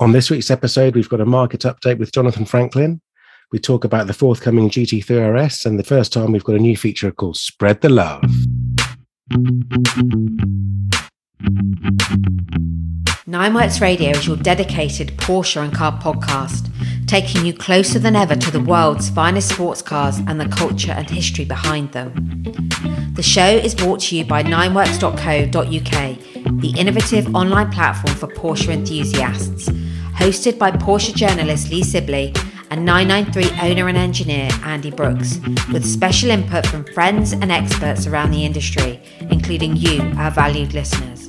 On this week's episode, we've got a market update with Jonathan Franklin. We talk about the forthcoming GT3 RS, and the first time we've got a new feature called Spread the Love. Nineworks Radio is your dedicated Porsche and car podcast, taking you closer than ever to the world's finest sports cars and the culture and history behind them. The show is brought to you by nineworks.co.uk, the innovative online platform for Porsche enthusiasts, hosted by Porsche journalist Lee Sibley and 993 owner and engineer Andy Brooks, with special input from friends and experts around the industry, including you, our valued listeners.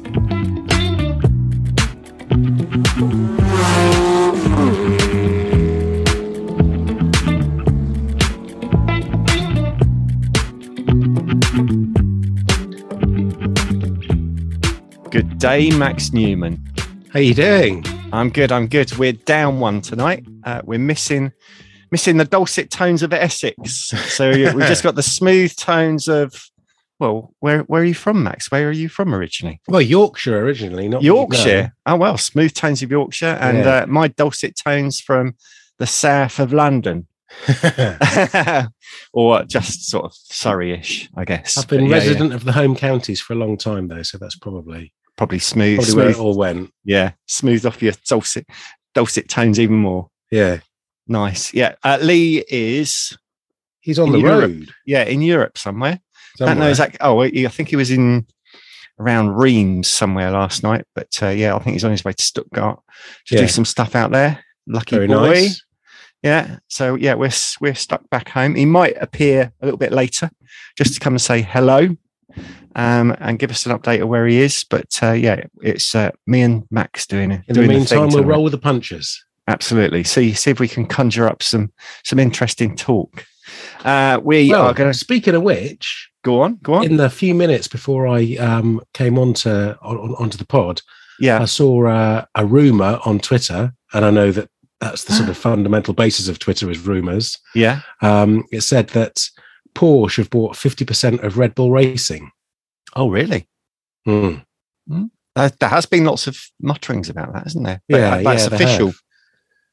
Good day, Max Newman. How are you doing? I'm good. I'm good. We're down one tonight. Uh, we're missing missing the dulcet tones of Essex. So we've just got the smooth tones of. Well, where where are you from, Max? Where are you from originally? Well, Yorkshire originally, not Yorkshire. Oh well, smooth tones of Yorkshire, and Yeah. uh, my dulcet tones from the south of London, or just sort of Surrey-ish, I guess. I've been But yeah, yeah. resident of the home counties for a long time, though, so that's probably Probably smooth, probably where it all went. Yeah, smooth off your dulcet dulcet tones even more. Yeah, Nice. Yeah. Uh, Lee is he's on the Europe. road. yeah in Europe somewhere. I don't know exactly. Oh, I think he was in around Reims somewhere last night. But uh, yeah, I think he's on his way to Stuttgart to Yeah. do some stuff out there. Lucky Very boy. nice. Yeah. So yeah, we're we're stuck back home. He might appear a little bit later, just to come and say hello, um, and give us an update of where he is. But uh, yeah, it's uh, me and Max doing it. In the doing meantime, thing we'll roll with the punches. Absolutely. See see if we can conjure up some some interesting talk. Uh, we Well, are going to speaking of which, go on. Go on. in the few minutes before I um, came onto on, on- onto the pod, yeah. I saw uh, a rumor on Twitter, and I know that that's the sort of fundamental basis of Twitter is rumors. Yeah. Um, it said that Porsche have bought fifty percent of Red Bull Racing. Oh, really? Hmm. Uh, there has been lots of mutterings about that, hasn't there? But, Yeah, that's yeah, they official. have.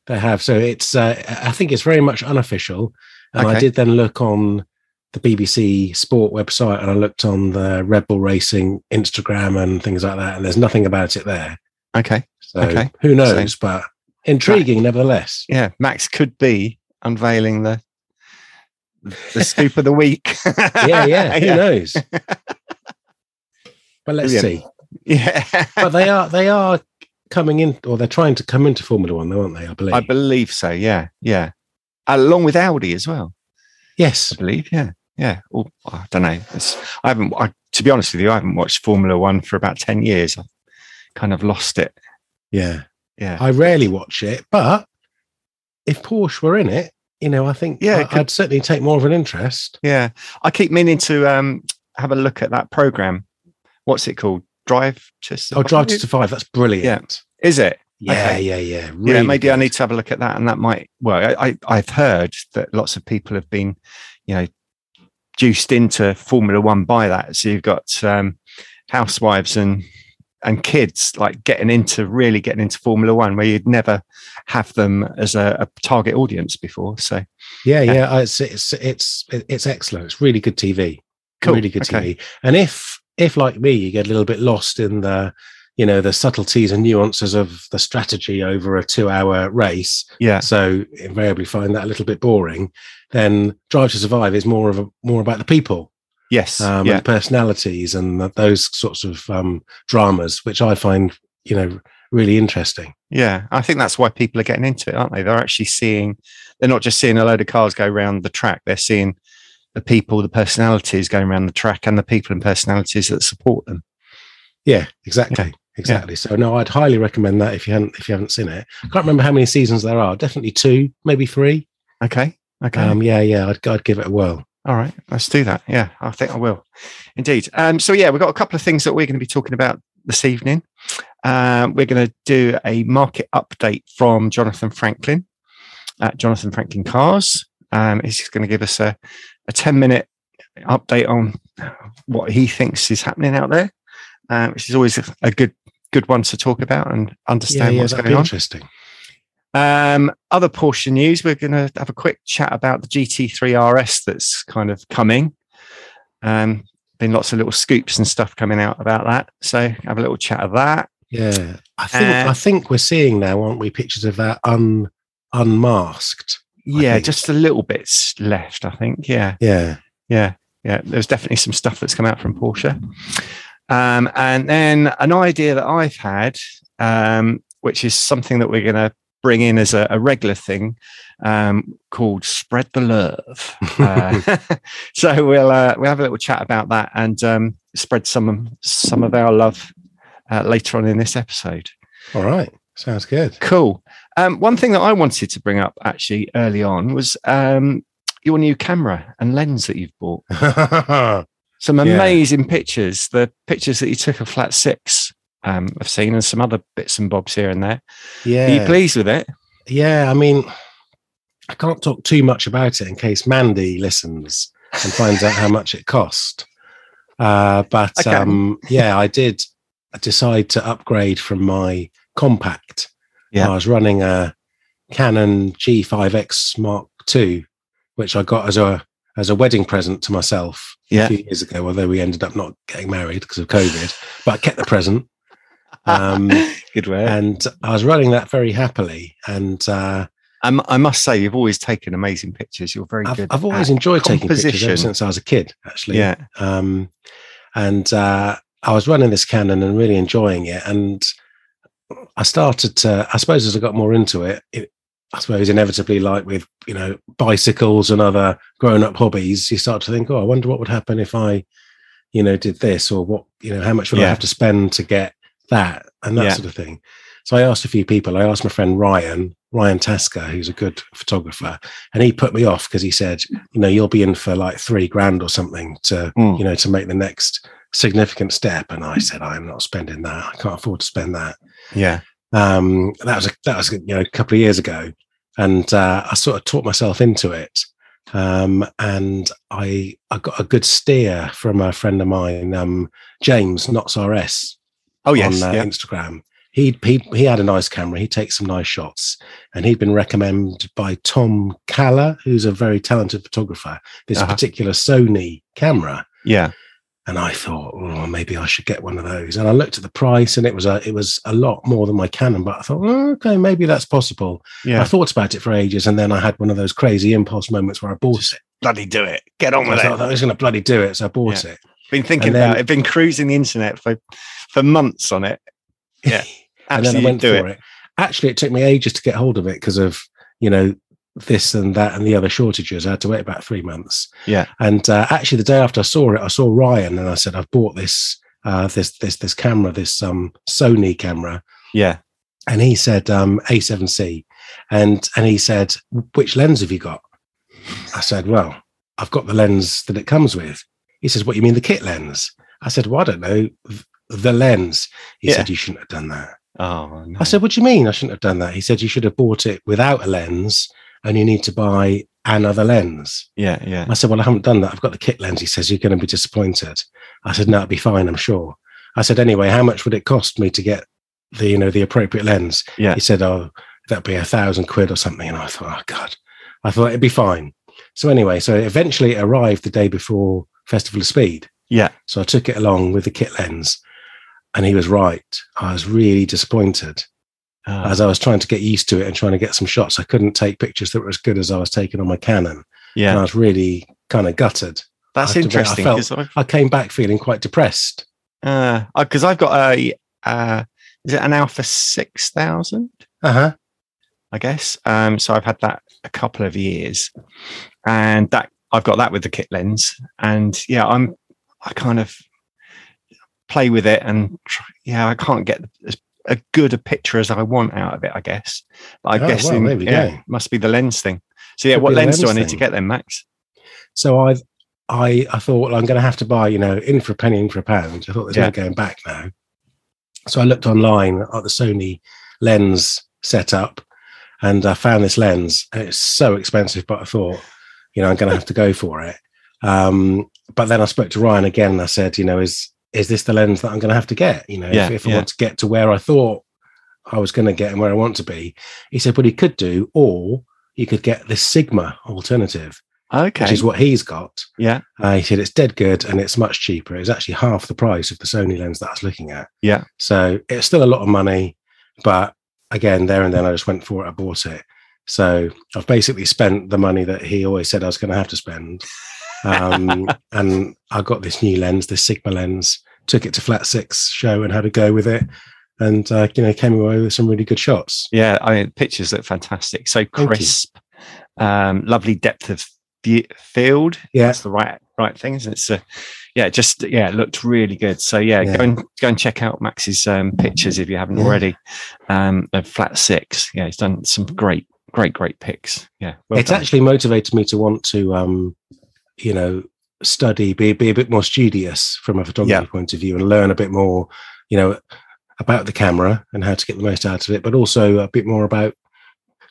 They have. So it's. Uh, I think it's very much unofficial. And I did then look on the BBC Sport website, and I looked on the Red Bull Racing Instagram and things like that, and there's nothing about it there. Okay. So Okay. who knows? But intriguing, nevertheless. Yeah. Max could be unveiling the the scoop of the week. Yeah, yeah. Who knows? But let's Brilliant. see. Yeah. But they are they are coming in, or they're trying to come into Formula One, though, aren't they? I believe. I believe so. Yeah. Yeah. Along with Audi as well. yes. I believe. Yeah. Yeah. Or, I don't know. It's, I haven't, I, to be honest with you, I haven't watched Formula One for about 10 years. I've kind of lost it. Yeah. Yeah. I rarely watch it, but if Porsche were in it, you know, I think Yeah, I- could- I'd certainly take more of an interest. Yeah. I keep meaning to um, have a look at that program. What's it called? Drive to Oh, Drive to Survive? Survive, that's brilliant. Yeah. Is it? Yeah, Okay. yeah, yeah. yeah, really maybe I need to have a look at that, and that might. Well, I, I I've heard that lots of people have been, you know, juiced into Formula One by that. So you've got um, housewives and and kids like getting into really getting into Formula One, where you'd never have them as a, a target audience before. So Yeah, Yeah. yeah. It's it's it's it's excellent. It's really good TV. Cool, Really good okay. TV. And if if like me, you get a little bit lost in the you know the subtleties and nuances of the strategy over a two-hour race, yeah, so invariably find that a little bit boring, then Drive to Survive is more of a more about the people, yes, um, yeah, and personalities, and those sorts of um, dramas, which I find you know really interesting. yeah. I think that's why people are getting into it, aren't they? They're actually seeing. They're not just seeing a load of cars go around the track. They're seeing the people, the personalities going around the track, and the people and personalities that support them. Yeah, exactly. Exactly. So no, I'd highly recommend that if you haven't if you haven't seen it. I can't remember how many seasons there are. Definitely two, maybe three. Okay. Okay. Um, yeah, yeah, I'd, I'd give it a whirl. All right. Let's do that. Yeah, I think I will. Indeed. Um, so yeah, we've got a couple of things that we're going to be talking about this evening. Um, we're going to do a market update from Jonathan Franklin at Jonathan Franklin Cars. Um, he's going to give us a, a 10 minute update on what he thinks is happening out there, um, which is always a, good good one to talk about and Yeah, understand yeah, what's that'd going on. interesting. Um, other Porsche news, we're going to have a quick chat about the GT3 RS that's kind of coming. Um, been lots of little scoops and stuff coming out about that. So have a little chat of that. Yeah, I think Uh, I think we're seeing now, aren't we? Pictures of that un unmasked. I Yeah, think. just a little bit left, I think. Yeah, Yeah, yeah, yeah. There's definitely some stuff that's come out from Porsche. Um, and then an idea that I've had, um, which is something that we're going to bring in as a, a regular thing, um, called "Spread the Love." Uh, so we'll uh, we'll have a little chat about that and um, spread some some of our love uh, later on in this episode. all right, sounds good. Cool. Um, one thing that I wanted to bring up actually early on was um, your new camera and lens that you've bought. Some Yeah. amazing pictures. The pictures that you took of Flat Six, um, I've seen, and some other bits and bobs here and there. Yeah. Are you pleased with it? yeah. I mean, I can't talk too much about it in case Mandy listens and finds out how much it cost. Uh, but um, yeah, I did decide to upgrade from my compact. Yeah. I was running a Canon G5X Mark II, which I got as a as a wedding present to myself Yeah. a few years ago. Although we ended up not getting married because of COVID, but I kept the present. Um, Good work. and I was running that very happily. And uh, Um, I must say, you've always taken amazing pictures. You're very I've, good. I've always enjoyed taking pictures ever since I was a kid, actually. Yeah. Um, and uh, I was running this Canon and really enjoying it. And I started to, I suppose, as I got more into it, it I suppose inevitably, like with you know bicycles and other grown-up hobbies, you start to think, oh, I wonder what would happen if I, you know, did this, or what, you know, how much would I have to spend to get that, and that Yeah. sort of thing. So I asked a few people. I asked my friend Ryan, Ryan Tasker, who's a good photographer, and he put me off because he said, you know, you'll be in for like three grand or something to, Mm. you know, to make the next significant step. And I said, I'm not spending that. I can't afford to spend that. Yeah. Um, that was a, that was you know a couple of years ago, and uh, I sort of taught myself into it. Um, and I I got a good steer from a friend of mine, um, James Knots RS Oh yes. on uh, yeah. Instagram. He, he he had a nice camera. He takes some nice shots, and he'd been recommended by Tom Calla, who's a very talented photographer. This Uh-huh. particular Sony camera, Yeah. and I thought, oh, maybe I should get one of those. And I looked at the price, and it was a it was a lot more than my Canon. But I thought, oh, okay, maybe that's possible. Yeah. I thought about it for ages, and then I had one of those crazy impulse moments where I bought it. Bloody do it. Get on I with thought I it. was going to bloody do it, so I bought it. Been thinking and then- about it. Been cruising the internet for for months on it. Yeah. and then I went do for it. it. Actually, it took me ages to get hold of it because of you know this and that and the other shortages. I had to wait about three months. Yeah. And uh, actually, the day after I saw it, I saw Ryan, and I said, "I've bought this uh, this this this camera, this um, Sony camera." Yeah. And he said um, A7C, and and he said, "Which lens have you got?" I said, "Well, I've got the lens that it comes with." He says, "What you mean the kit lens?" I said, "Well, I don't know the lens." He Yeah. said, "You shouldn't have done that." Oh no. I said, What do you mean? I shouldn't have done that. He said, You should have bought it without a lens and you need to buy another lens. yeah. Yeah. I said, Well, I haven't done that. I've got the kit lens. He says, You're going to be disappointed. I said, No, it'll be fine, I'm sure. I said, Anyway, how much would it cost me to get the, you know, the appropriate lens? Yeah. He said, Oh, that'd be a thousand quid or something. And I thought, Oh, God. I thought it'd be fine. So anyway, so eventually it arrived the day before Festival of Speed. Yeah. So I took it along with the kit lens. And he was right. I was really disappointed Oh, as I was trying to get used to it and trying to get some shots. I couldn't take pictures that were as good as I was taking on my Canon. Yeah. And I was really kind of gutted. That's I admit, I felt- I've came back feeling quite depressed. uh, because I've got a uh, is it an Alpha six thousand? Uh huh. I guess. Um, so I've had that a couple of years, and that I've got that with the kit lens, and yeah, I'm I kind of play with it, and try, yeah, I can't get as a good a picture as I want out of it. I guess, but I Oh, guess well, in- yeah, go. must be the lens thing. So yeah, Could what the lens do I lens need to get then, Max? So I've I, I thought well, I'm going to have to buy, you know, in for a penny, in for a pound. I thought there's Yeah. no going back now. So I looked online at the Sony lens setup, and I found this lens, it's so expensive. But I thought, you know, I'm going to have to go for it. Um, but then I spoke to Ryan again, and I said, you know, is is this the lens that I'm going to have to get? You know, Yeah, if, if I yeah. want to get to where I thought I was going to get and where I want to be. He said, but he could do, or you could get the Sigma alternative, Okay. which is what he's got. yeah. Uh, he said it's dead good and it's much cheaper. It's actually half the price of the Sony lens that I was looking at. Yeah. So it's still a lot of money, but again, there and then I just went for it. I bought it. So I've basically spent the money that he always said I was going to have to spend. Um, and I got this new lens, this Sigma lens, took it to Flat Six show and had a go with it. And, uh, you know, came away with some really good shots. Yeah. I mean, pictures look fantastic. So crisp, um, lovely depth of field. Yeah. That's the right right thing, isn't it? So, yeah, just yeah, it looked really good. So yeah, Yeah. go and go and check out Max's um, pictures if you haven't Yeah. already. Um, of flat six. Yeah, he's done some great, great, great picks. Yeah, well it's done. actually motivated me to want to um you know study be be a bit more studious from a photography Yeah. point of view and learn a bit more you know about the camera and how to get the most out of it but also a bit more about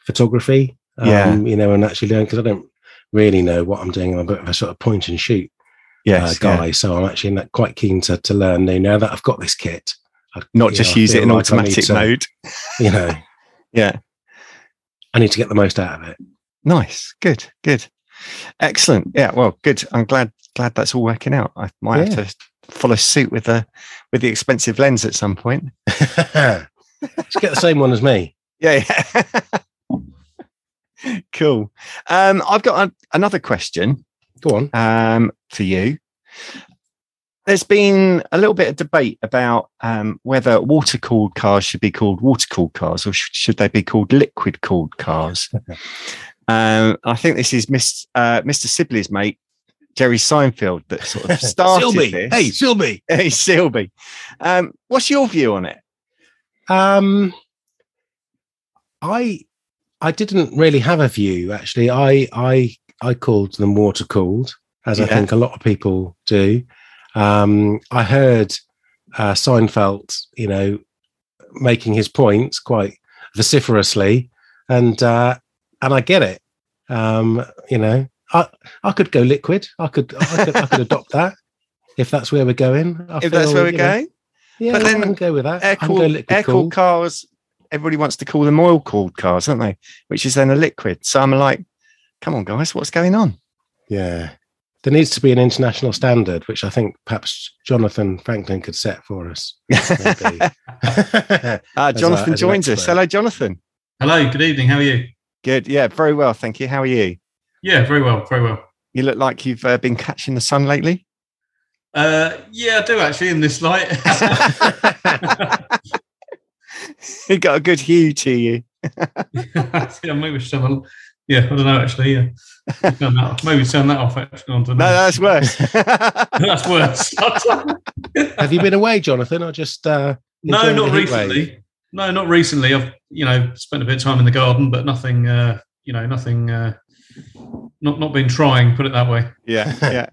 photography um Yeah. you know and actually learn because i don't really know what i'm doing i'm a bit of a sort of point and shoot uh, yes, yeah. guy so i'm actually not quite keen to, to learn you know that i've got this kit I, not just know, use it in like automatic to, mode. you know Yeah, i need to get the most out of it nice, good, good, excellent. Yeah, well, good. I'm glad glad that's all working out. I might Yeah. have to follow suit with the with the expensive lens at some point. just get the same one as me Yeah, yeah. cool. Um, I've got a, another question go on um, for you. There's been a little bit of debate about um, whether water cooled cars should be called water cooled cars or sh- should they be called liquid cooled cars. um, I think this is Miss, uh, Mr. Sibley's mate, Jerry Seinfeld, that sort of started Silby. this. Hey, Silby. hey, Silby. Um, what's your view on it? Um, I I didn't really have a view actually. I I I called them water cooled, as I think a lot of people do. Um, I heard uh, Seinfeld, you know, making his points quite vociferously, and uh, and I get it. Um, you know, I I could go liquid. I could I could, I could adopt that if that's where we're going. I If that's where we're know, going? yeah, But I then can go with that. air I cooled air cooled cars. Everybody wants to call them oil cooled cars, don't they? Which is then a liquid. So I'm like, come on, guys, what's going on? Yeah. There needs to be an international standard, which I think perhaps Jonathan Franklin could set for us. Uh, Jonathan as an joins us. Hello, Jonathan. Hello, good evening. How are you? Good. Yeah, very well. Thank you. How are you? Yeah, very well, very well. You look like you've uh, been catching the sun lately. Uh, yeah, I do actually in this light. you got a good hue to you. yeah, maybe we should yeah, I don't know actually. Yeah, Turn that maybe turn that off. Actually, No, that's worse. that's worse. Have you been away, Jonathan, or just uh, no, not the wave? recently. No, not recently. I've you know spent a bit of time in the garden, but nothing. Uh, you know, nothing. Uh, not not been trying. Put it that way. yeah, yeah.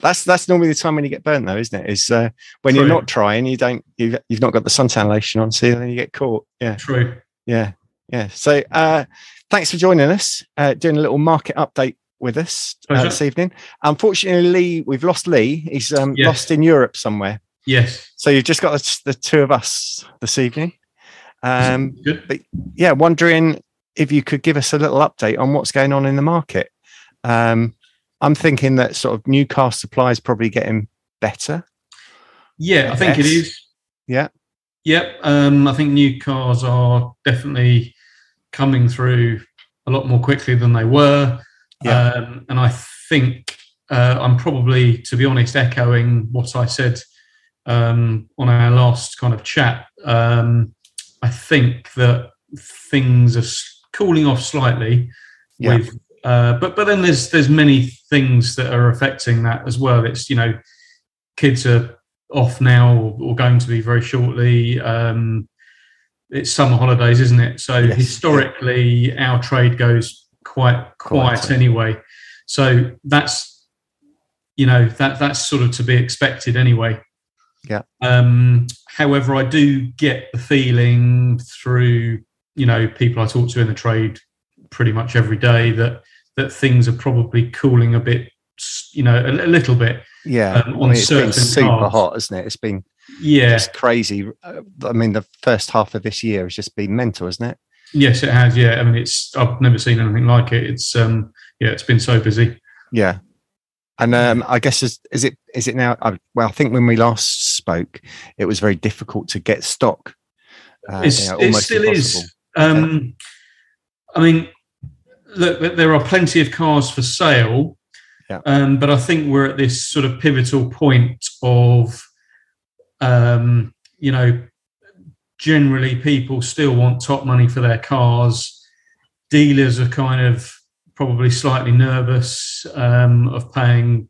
That's that's normally the time when you get burnt, though, isn't it? Is uh, when you're not trying, you don't you've, you've not got the suntan lotion on, so then you get caught. Yeah. True. Yeah, yeah. So, uh, thanks for joining us, uh, doing a little market update with us uh, this evening. Unfortunately, Lee, we've lost Lee. He's um, Yes. lost in Europe somewhere. Yes. So you've just got the, the two of us this evening. Um, Good. yeah, wondering if you could give us a little update on what's going on in the market. Um, I'm thinking that sort of new car supply is probably getting better. Yeah, I think it Yes. is. Yeah. Yep. Um, I think new cars are definitely coming through a lot more quickly than they were. Yeah. Um, and I think uh, I'm probably, to be honest, echoing what I said um, on our last kind of chat. Um, I think that things are cooling off slightly Yeah. with uh, but but then there's there's many things that are affecting that as well. It's you know kids are off now or, or going to be very shortly. Um, it's summer holidays, isn't it? So Yes. historically, our trade goes quite quiet Quieter. anyway. So that's you know that that's sort of to be expected anyway. Yeah. Um, however, I do get the feeling through you know people I talk to in the trade pretty much every day that that things are probably cooling a bit, you know, a, a little bit. Yeah, Um, I mean, it's been super cars. hot, isn't it? It's been Yeah, It's crazy. Uh, I mean, the first half of this year has just been mental, hasn't it? yes, it has. Yeah, I mean, it's I've never seen anything like it. It's um, yeah, it's been so busy. Yeah. And um, I guess is, is it is it now? I, well, I think when we last spoke, it was very difficult to get stock. Uh, It's, you know, it still impossible. is. Um, I mean, look, there are plenty of cars for sale, Yeah. um, but I think we're at this sort of pivotal point of, um, you know, generally people still want top money for their cars. Dealers are kind of probably slightly nervous um, of paying,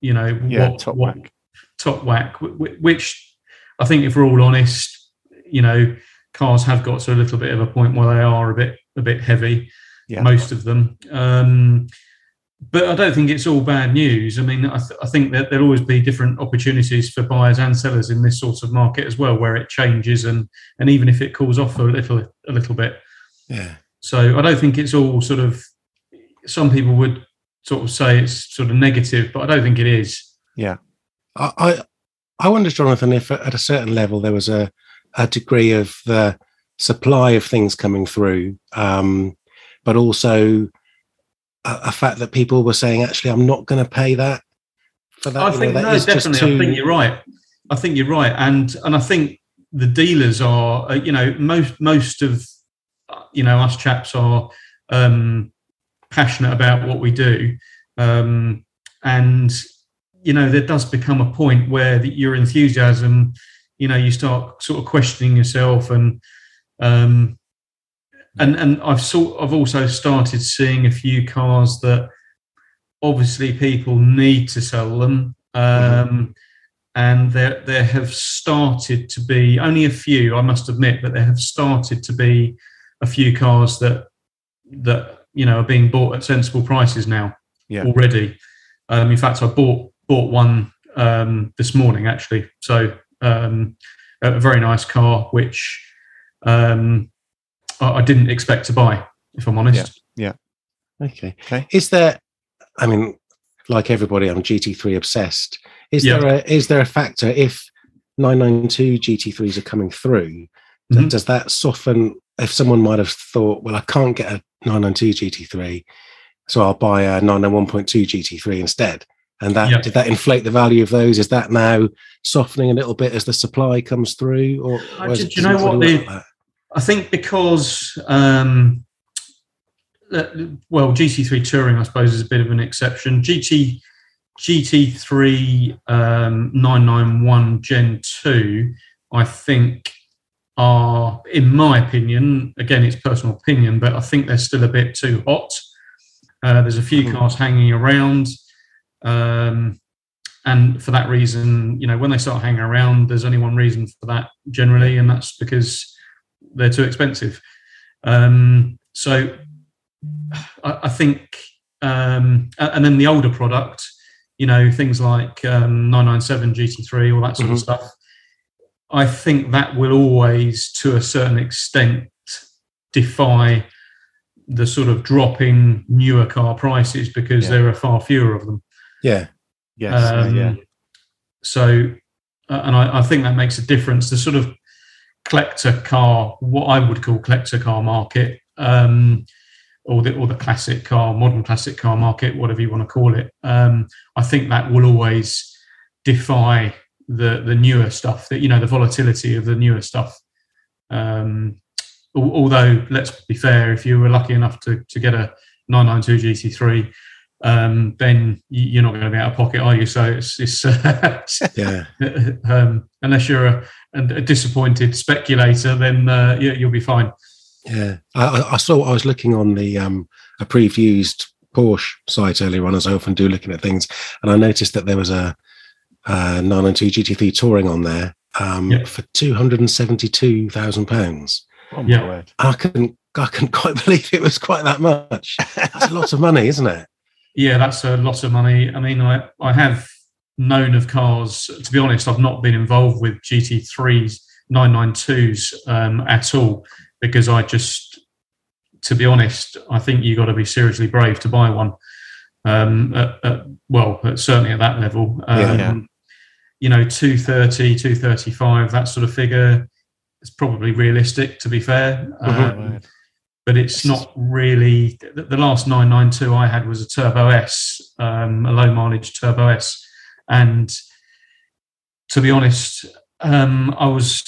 you know, Yeah, what, top what, whack. top whack, wh- wh- which I think, if we're all honest, you know, cars have got to a little bit of a point where they are a bit a bit heavy. Yeah. Most of them, um, but I don't think it's all bad news. I mean, I, th- I think that there'll always be different opportunities for buyers and sellers in this sort of market as well, where it changes and and even if it cools off a little a little bit. Yeah. So I don't think it's all sort of. Some people would sort of say it's sort of negative, but I don't think it is. I, I I wonder, Jonathan, if at a certain level there was a, a degree of the supply of things coming through, um, but also a, a fact that people were saying, actually, I'm not going to pay that for that. I you know, think that no, definitely. I think you're right. I think you're right, and and I think the dealers are, uh, you know, most most of, you know, us chaps are um, passionate about what we do, um, and you know, there does become a point where the, your enthusiasm, you know, you start sort of questioning yourself, and um, and and I've sort I've also started seeing a few cars that obviously people need to sell them. Um, And there, there have started to be only a few, I must admit, but there have started to be a few cars that that you know are being bought at sensible prices now Yeah. already. Um, in fact, I bought bought one um, this morning actually. So um, a a very nice car, which um, I, I didn't expect to buy, if I'm honest. Yeah. yeah. Okay. Okay. Is there? I mean, like everybody, I'm GT3 obsessed. Is Yeah. there a is there a factor if 992 GT3s are coming through? d- Mhm. Does that soften? If someone might have thought, well, I can't get a 992 GT3, so I'll buy a 991.2 GT3 instead. And that Yeah. did that inflate the value of those? Is that now softening a little bit as the supply comes through? Or, or is do- it- do you know what the- like that? I think because, um, well, GT3 Touring, I suppose, is a bit of an exception. GT GT3 um, 991 Gen 2, I think, are, in my opinion, again, it's personal opinion, but I think they're still a bit too hot. Uh, there's a few Mhm. cars hanging around. Um, and for that reason, you know, when they start hanging around, there's only one reason for that generally, and that's because they're too expensive. Um, so I, I think, um, and then the older product, you know, things like um, 997 GT3, all that sort of Mhm. stuff. I think that will always, to a certain extent, defy the sort of drop in newer car prices because Yeah. there are far fewer of them. Yeah. Yes. yeah, Um, yeah. So, uh, and I, I think that makes a difference. The sort of collector car, what I would call collector car market, um, or the or the classic car, modern classic car market, whatever you want to call it. Um, I think that will always defy the the newer stuff. That you know, the volatility of the newer stuff. Um, although, let's be fair, if you were lucky enough to to get a 992 GT3 um, then you're not going to be out of pocket, are you? So it's, it's uh, Yeah. um, unless you're a, a disappointed speculator, then uh, you, you'll be fine. Yeah, I, I- I saw. I was looking on the um, a previews Porsche site earlier on, as I often do, looking at things, and I noticed that there was a, a 992 GT3 touring on there um, Yeah. for two hundred and seventy-two thousand pounds. Oh my yeah. word. I couldn't, I couldn't quite believe it was quite that much. That's a lot of money, isn't it? Yeah, that's a lot of money. I mean, I, I have known of cars. To be honest, I've not been involved with GT3s, 992s um, at all because I just, to be honest, I think you've got to be seriously brave to buy one. Um, at, at, well, certainly at that level. Um, Yeah, yeah. you know 230 235 that sort of figure is probably realistic to be fair Mhm. um, but it's not really the, the last 992 i had was a turbo s um, a low mileage turbo s and to be honest um, i was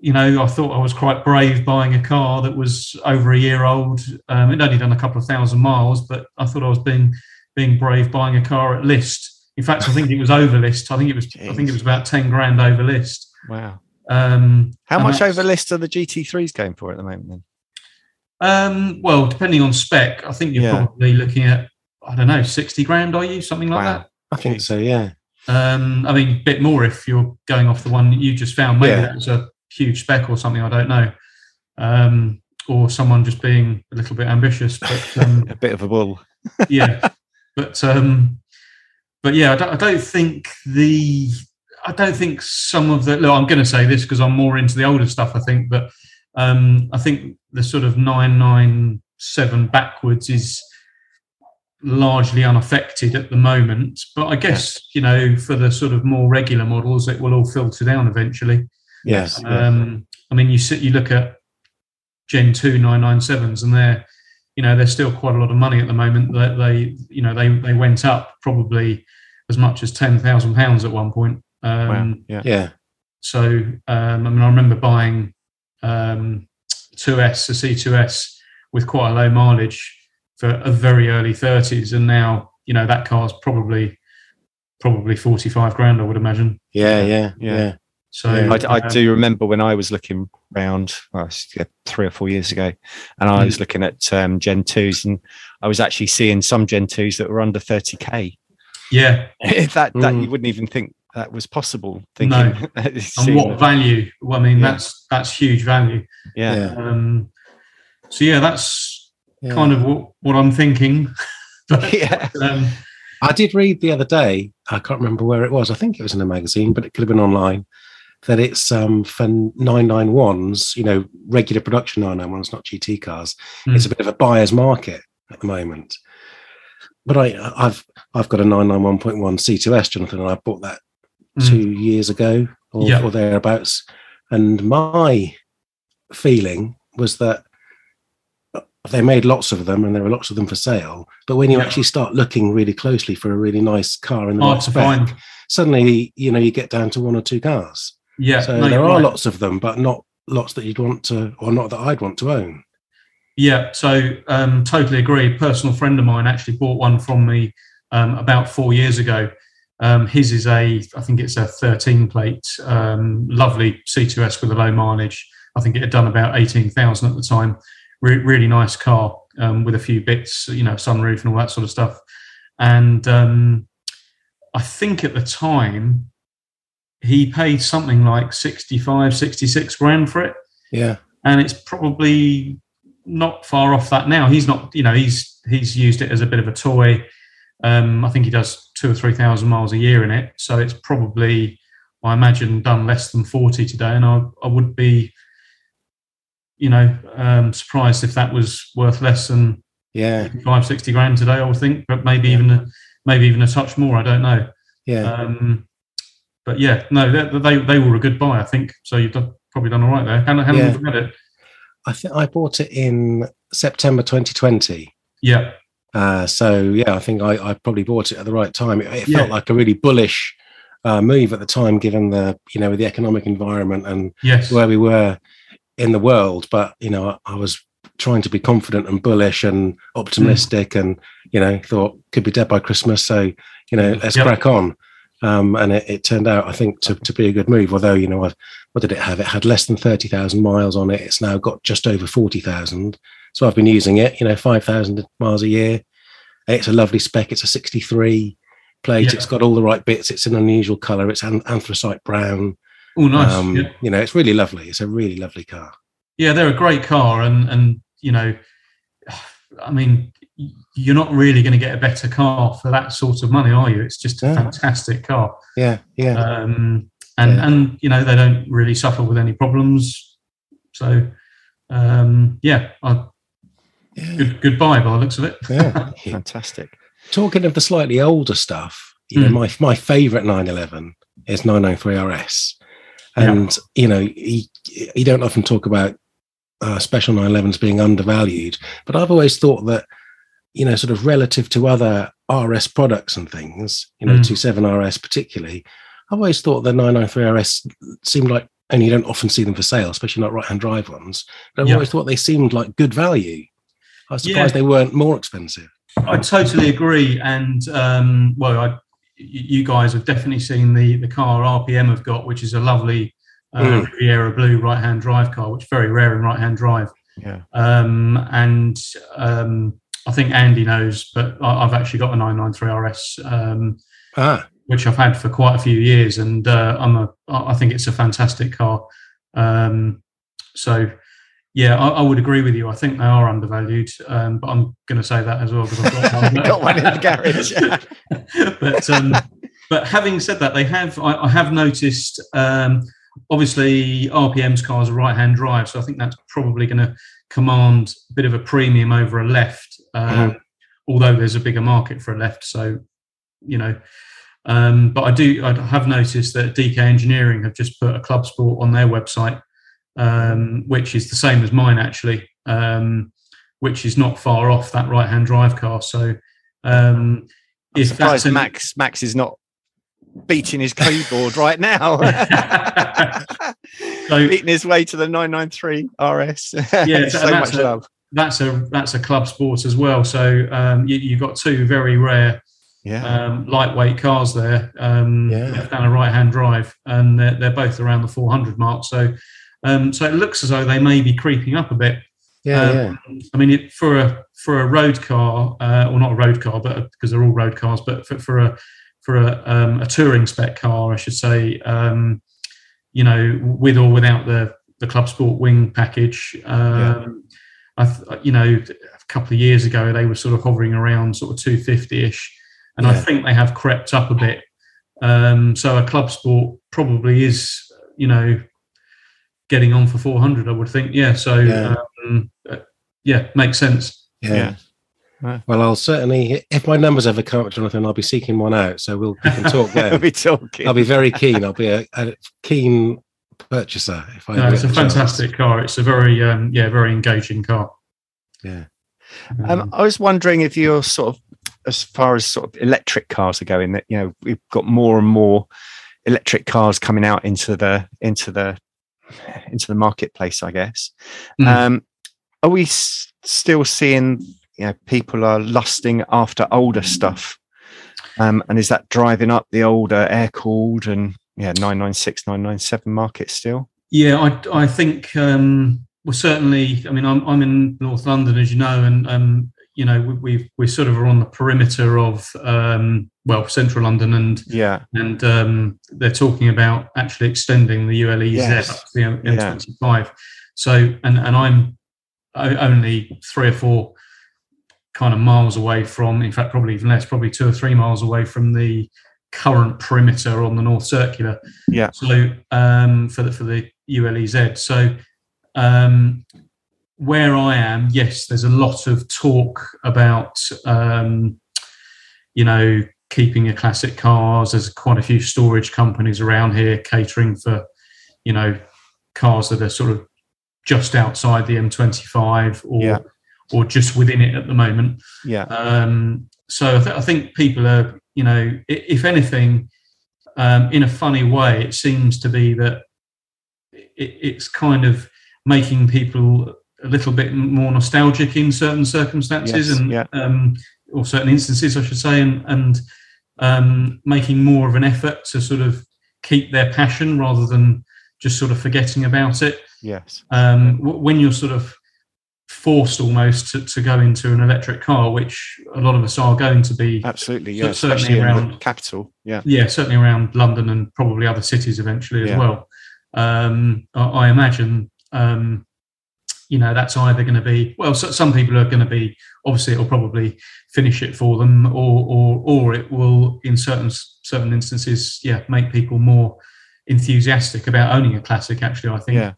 you know i thought i was quite brave buying a car that was over a year old um, it only done a couple of thousand miles but i thought i was being being brave buying a car at list in fact i think it was over list i think it was i think it was about 10 grand over list Wow. um, How much over list are the GT3s going for at the moment then? Um, well, depending on spec, I think you're Yeah. probably looking at I don't know, sixty grand. Are you something like Wow. I think so. Yeah. Um, I mean, a bit more if you're going off the one you just found. Maybe Yeah. that was a huge spec or something. I don't know. Um, or someone just being a little bit ambitious. But um, A bit of a bull. yeah, but um, but yeah, I don't, I don't think the I don't think some of the. Look, I'm going to say this because I'm more into the older stuff. I think, but um, I think the sort of nine nine seven backwards is largely unaffected at the moment. But I guess you know for the sort of more regular models, it will all filter down eventually. Yes. Um, I mean, you sit, you look at Gen two nine nine sevens, and they're, you know, they're still quite a lot of money at the moment. That they, you know, they they went up probably as much as ten thousand pounds at one point. Um, Wow. Yeah. Yeah. So, um, I mean, I remember buying um, 2S, a C2S, with quite a low mileage for a very early 30s, and now you know that car's probably probably 45 grand, I would imagine. Yeah. Yeah. Yeah. Yeah. So Yeah. I, I um, do remember when I was looking round well, three or four years ago, and I Mm. was looking at um, Gen 2s, and I was actually seeing some Gen 2s that were under 30k. Yeah, that that Mm. you wouldn't even think that was possible. No. Thinking, and what that- value? Well, I mean, Yeah. that's that's huge value. yeah. Yeah. Um, so yeah, that's Yeah. kind of what, what I'm thinking. but, yeah. um, I did read the other day. I can't remember where it was. I think it was in a magazine, but it could have been online. That it's um, for 991s, you know, regular production 991s, not GT cars. Mm. It's a bit of a buyer's market at the moment. But I, I've I've got a 991.1 C2S, Jonathan, and I bought that Mm. two years ago or, Yeah. or thereabouts. And my feeling was that they made lots of them and there were lots of them for sale. But when you Yeah. actually start looking really closely for a really nice car in the hard right spec, find. suddenly you know you get down to one or two cars. Yeah, so no, there are right. lots of them, but not lots that you'd want to, or not that I'd want to own. Yeah, so um, totally agree. A personal friend of mine actually bought one from me um, about four years ago. Um, his is a, I think it's a 13 plate, um, lovely C2S with a low mileage. I think it had done about 18,000 at the time. Re- really nice car um, with a few bits, you know, sunroof and all that sort of stuff. And um, I think at the time he paid something like 65, 66 grand for it Yeah, and it's probably not far off that now. He's not, you know, he's he's used it as a bit of a toy. Um, I think he does two or three thousand miles a year in it, so it's probably, I imagine, done less than forty today. And I, I would be, you know, um, surprised if that was worth less than yeah, five sixty 60 grand today. I would think, but maybe Yeah. even a, maybe even a touch more. I don't know. yeah. Um, but yeah, no, they, they they were a good buy, I think. So you've done, probably done all right there. How, how long have you had it? I think I bought it in September 2020. Yeah, Uh, so yeah, I think I, I probably bought it at the right time. It, it felt like a really bullish uh, move at the time, given the you know the economic environment and yes. where we were in the world. But you know, I, was trying to be confident and bullish and optimistic, and you know, thought could be dead by Christmas. So you know, let's Yep. crack on. Um, and it, it turned out, I think, to, to be a good move. Although you know, what, what did it have? It had less than thirty thousand miles on it. It's now got just over forty thousand. So I've been using it. You know, five thousand miles a year. It's a lovely spec. It's a sixty-three plate. Yeah. It's got all the right bits. It's an unusual color. It's an anthracite brown. Oh, nice. Um, yeah. You know, it's really lovely. It's a really lovely car. yeah, they're a great car, and and you know, I mean, you're not really going to get a better car for that sort of money, are you? It's just a No. fantastic car, Yeah, yeah, um, and Yeah. and you know they don't really suffer with any problems. So, um, yeah, I, yeah. good good buy by the looks of it. yeah. Fantastic. Talking of the slightly older stuff, you know, Mm. my my favourite 911 is 993 RS. And, you know, you, you don't often talk about uh, special 911s being undervalued, but I've always thought that, you know, sort of relative to other RS products and things, you know, Mm. 27 RS particularly, I've always thought the 993 RS seemed like, and you don't often see them for sale, especially not right hand drive ones, but I've Yeah. always thought they seemed like good value. I was surprised Yeah. they weren't more expensive. I totally agree. And um, well, I, you guys have definitely seen the the car RPM have got, which is a lovely uh, Mm. Riviera Blue right hand drive car, which is very rare in right hand drive. Yeah. Um, and um, I think Andy knows, but I, I've actually got a 993 RS, um, Ah, which I've had for quite a few years, and uh, I'm a I I think it's a fantastic car. Um, so. Yeah, I, I would agree with you. I think they are undervalued, um, but I'm going to say that as well because I've got one. Got one in the garage. but um, but having said that, they have I, I have noticed. Um, obviously, RPM's cars are right-hand drive, so I think that's probably going to command a bit of a premium over a left. Um, Although there's a bigger market for a left, so you know. Um, but I do I have noticed that DK Engineering have just put a Club Sport on their website, um, which is the same as mine actually, um, which is not far off that right-hand drive car. So. Um, I'm if surprised that's an- Max Max is not beating his keyboard right now. So- beating his way to the 993 RS. Yeah, so much a- love. that's a that's a club sport as well. So um, you, you've got two very rare Yeah. um, lightweight cars there, um, Yeah. down a right hand drive, and they're, they're both around the 400 mark. So um, so it looks as though they may be creeping up a bit. yeah, Um, yeah. I mean, it, for a for a road car, uh, well, not a road car, but because they're all road cars, but for, for a for a, um, a touring spec car, I should say, um, you know, with or without the the Club Sport wing package. Um, I th- you know, a couple of years ago they were sort of hovering around sort of 250 ish, and I think they have crept up a bit. Um, so a Club Sport probably is, you know, getting on for 400. I would think, yeah. So Yeah. Um, uh, yeah, makes sense. Yeah. Yeah. Right. Well, I'll certainly, if my numbers ever come up, Jonathan, I'll be seeking one out. So we'll we can talk we'll then. be talking. I'll be very keen. I'll be a, a keen purchaser if I. No, it's a get the chance. fantastic car. It's a very, um, yeah, very engaging car. Yeah. Um, I was wondering if you're sort of, as far as sort of electric cars are going, that you know we've got more and more electric cars coming out into the into the into the marketplace. I guess. Mm. Um, are we s- still seeing you know people are lusting after older stuff, um, and is that driving up the older air cooled and yeah 996 997 market still? Yeah, I, I think um, well, certainly. I mean, I'm, I'm in North London, as you know, and um, you know, we, we've we sort of are on the perimeter of um, well, central London, and Yeah, and um, they're talking about actually extending the ULEZ Yes. up to the M- M25. So, and and I'm only three or four kind of miles away from, in fact, probably even less, probably two or three miles away from the current perimeter on the North Circular. Yeah. So, um, for the for the ULEZ, so. Um, where I am, yes, there's a lot of talk about, um, you know, keeping your classic cars. There's quite a few storage companies around here catering for, you know, cars that are sort of just outside the M25 or Yeah. or just within it at the moment. yeah, Um, so I, th- I think people are, you know, if anything, um, in a funny way, it seems to be that it, it's kind of making people a little bit more nostalgic in certain circumstances Yes, and yeah. um, or certain instances, I should say, and, and um, making more of an effort to sort of keep their passion rather than just sort of forgetting about it yes, um, w- when you're sort of forced almost to, to go into an electric car, which a lot of us are going to be, absolutely. So Yeah, certainly especially around- capital. Yeah, yeah, certainly around London and probably other cities eventually as Yeah. well. Um, I, I imagine, um, you know, that's either going to be well. So, some people are going to be obviously it'll probably finish it for them, or or or it will in certain certain instances, yeah, make people more enthusiastic about owning a classic. Actually, I think. yeah.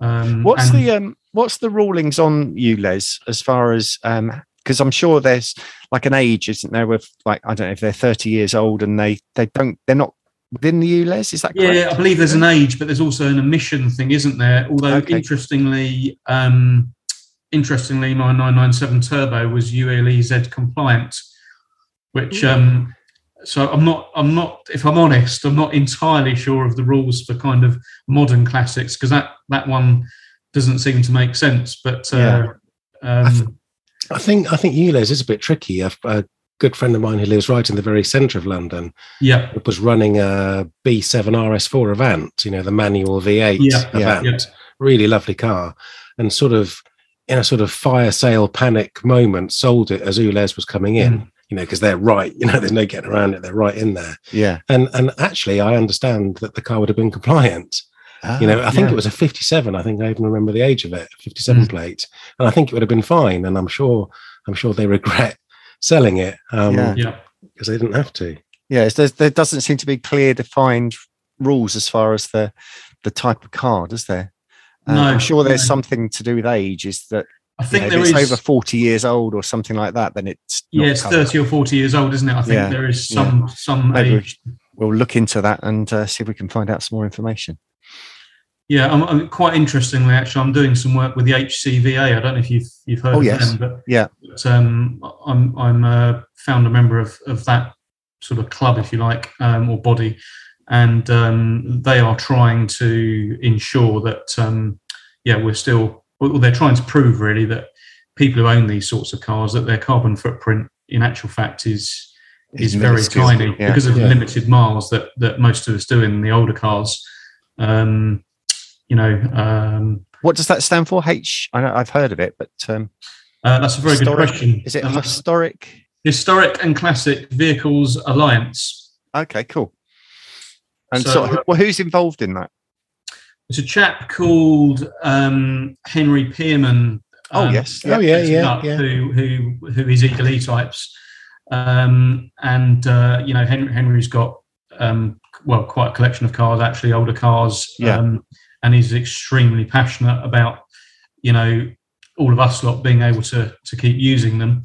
Um, What's and- the um what's the rulings on ULEZ, as far as um because I'm sure there's like an age, isn't there, with like I don't know if they're 30 years old and they they don't they're not within the ULEZ. Is that correct? Yeah, I believe there's an age, but there's also an emission thing, isn't there? Although Okay. interestingly, um, interestingly, my 997 Turbo was ULEZ compliant, which um, so I'm not, I'm not, if I'm honest, I'm not entirely sure of the rules for kind of modern classics because that that one doesn't seem to make sense. But uh, um, I think I think ULEZ is a bit tricky. A, a good friend of mine who lives right in the very centre of London yeah, was running a B7 RS4 Avant, you know, the manual V8 Yeah, yeah, Avant. Really lovely car. And sort of in a sort of fire sale panic moment, sold it as ULEZ was coming in, Mm. you know, because they're right, you know, there's no getting around it. They're right in there. Yeah. And and actually I understand that the car would have been compliant. You know, I think yeah. it was a 57. I think I even remember the age of it, 57 Mm. plate. And I think it would have been fine. And I'm sure I'm sure they regret selling it. Um Yeah. yeah. Because they didn't have to. Yeah, there doesn't seem to be clear defined rules as far as the the type of car, does there? Uh, No, I'm sure there's no. something to do with age. Is that I you think know, if it's is over 40 years old or something like that, then it's not yeah, it's covered. 30 or 40 years old, isn't it? I think Yeah, there is some some Maybe we age. We'll look into that and uh, see if we can find out some more information. Yeah, I'm, I'm quite interestingly, actually, I'm doing some work with the HCVA. I don't know if you've you've heard Oh, of yes. them, but Yeah. but, um, I'm I'm a founder member of of that sort of club, if you like, um, or body, and um, they are trying to ensure that um, yeah, we're still well, they're trying to prove really that people who own these sorts of cars that their carbon footprint in actual fact is is very tiny Yeah. because of the limited miles that that most of us do in the older cars. Um, you know, um, What does that stand for? H. I know I've heard of it, but um, uh, that's a very Historic- good question. is it Uh, historic? Historic and Classic Vehicles Alliance? Okay, cool. And So, so, well, who's involved in that? It's a chap called um, Henry Pearman. Oh, um, yes. Oh, yeah, yeah, yeah. Who who who is Eagle E types, um, and uh, you know Henry, Henry's got um, well quite a collection of cars actually, older cars, Yeah. um, and he's extremely passionate about you know all of us lot being able to to keep using them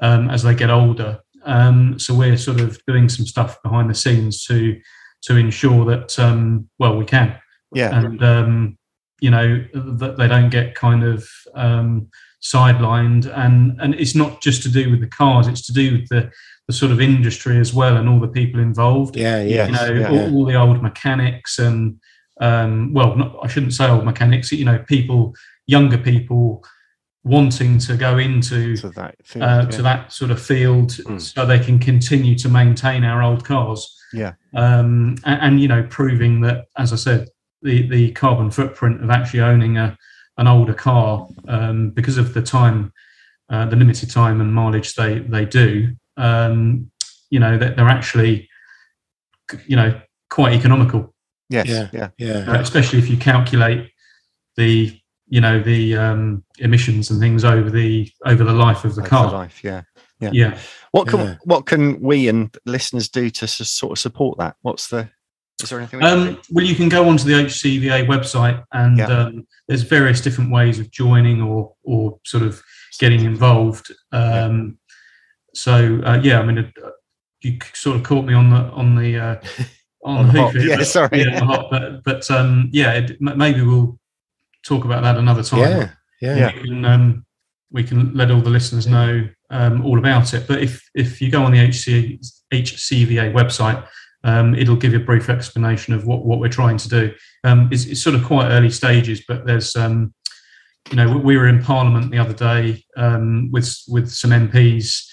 um, as they get older. Um, so we're sort of doing some stuff behind the scenes to to ensure that um, well we can Yeah, and um, you know that they don't get kind of um, sidelined and and it's not just to do with the cars it's to do with the the sort of industry as well and all the people involved Yeah, Yeah. yeah. you know yeah. all, all the old mechanics and um, well not, i shouldn't say old mechanics you know people younger people wanting to go into to that. field, uh, yeah. to that sort of field Mm. so they can continue to maintain our old cars. Yeah. Um, and, and, you know, proving that, as I said, the, the carbon footprint of actually owning a, an older car um, because of the time, uh, the limited time and mileage they, they do, um, you know, that they're actually, you know, quite economical, Yes, Yeah. yeah, Yeah. uh, especially if you calculate the, you know, the um, emissions and things over the over the life of the Over car. life, yeah. yeah. Yeah. What can Yeah. what can we and listeners do to s- sort of support that? What's the is there anything? We can do? Um, well, you can go onto the HCVA website, and Yeah. um, there's various different ways of joining or or sort of getting involved. Um, So uh, yeah, I mean, it, you sort of caught me on the on the uh, on, On the the hoof hop. here, Yeah, but- sorry. yeah, hop, but but um, yeah, it, maybe we'll talk about that another time. Yeah. Yeah. Yeah. we can, um, we can let all the listeners know um, all about it. But if if you go on the HC, HCVA website, um, it'll give you a brief explanation of what, what we're trying to do. Um, it's, it's sort of quite early stages, but there's um, you know we were in Parliament the other day um, with with some MPs,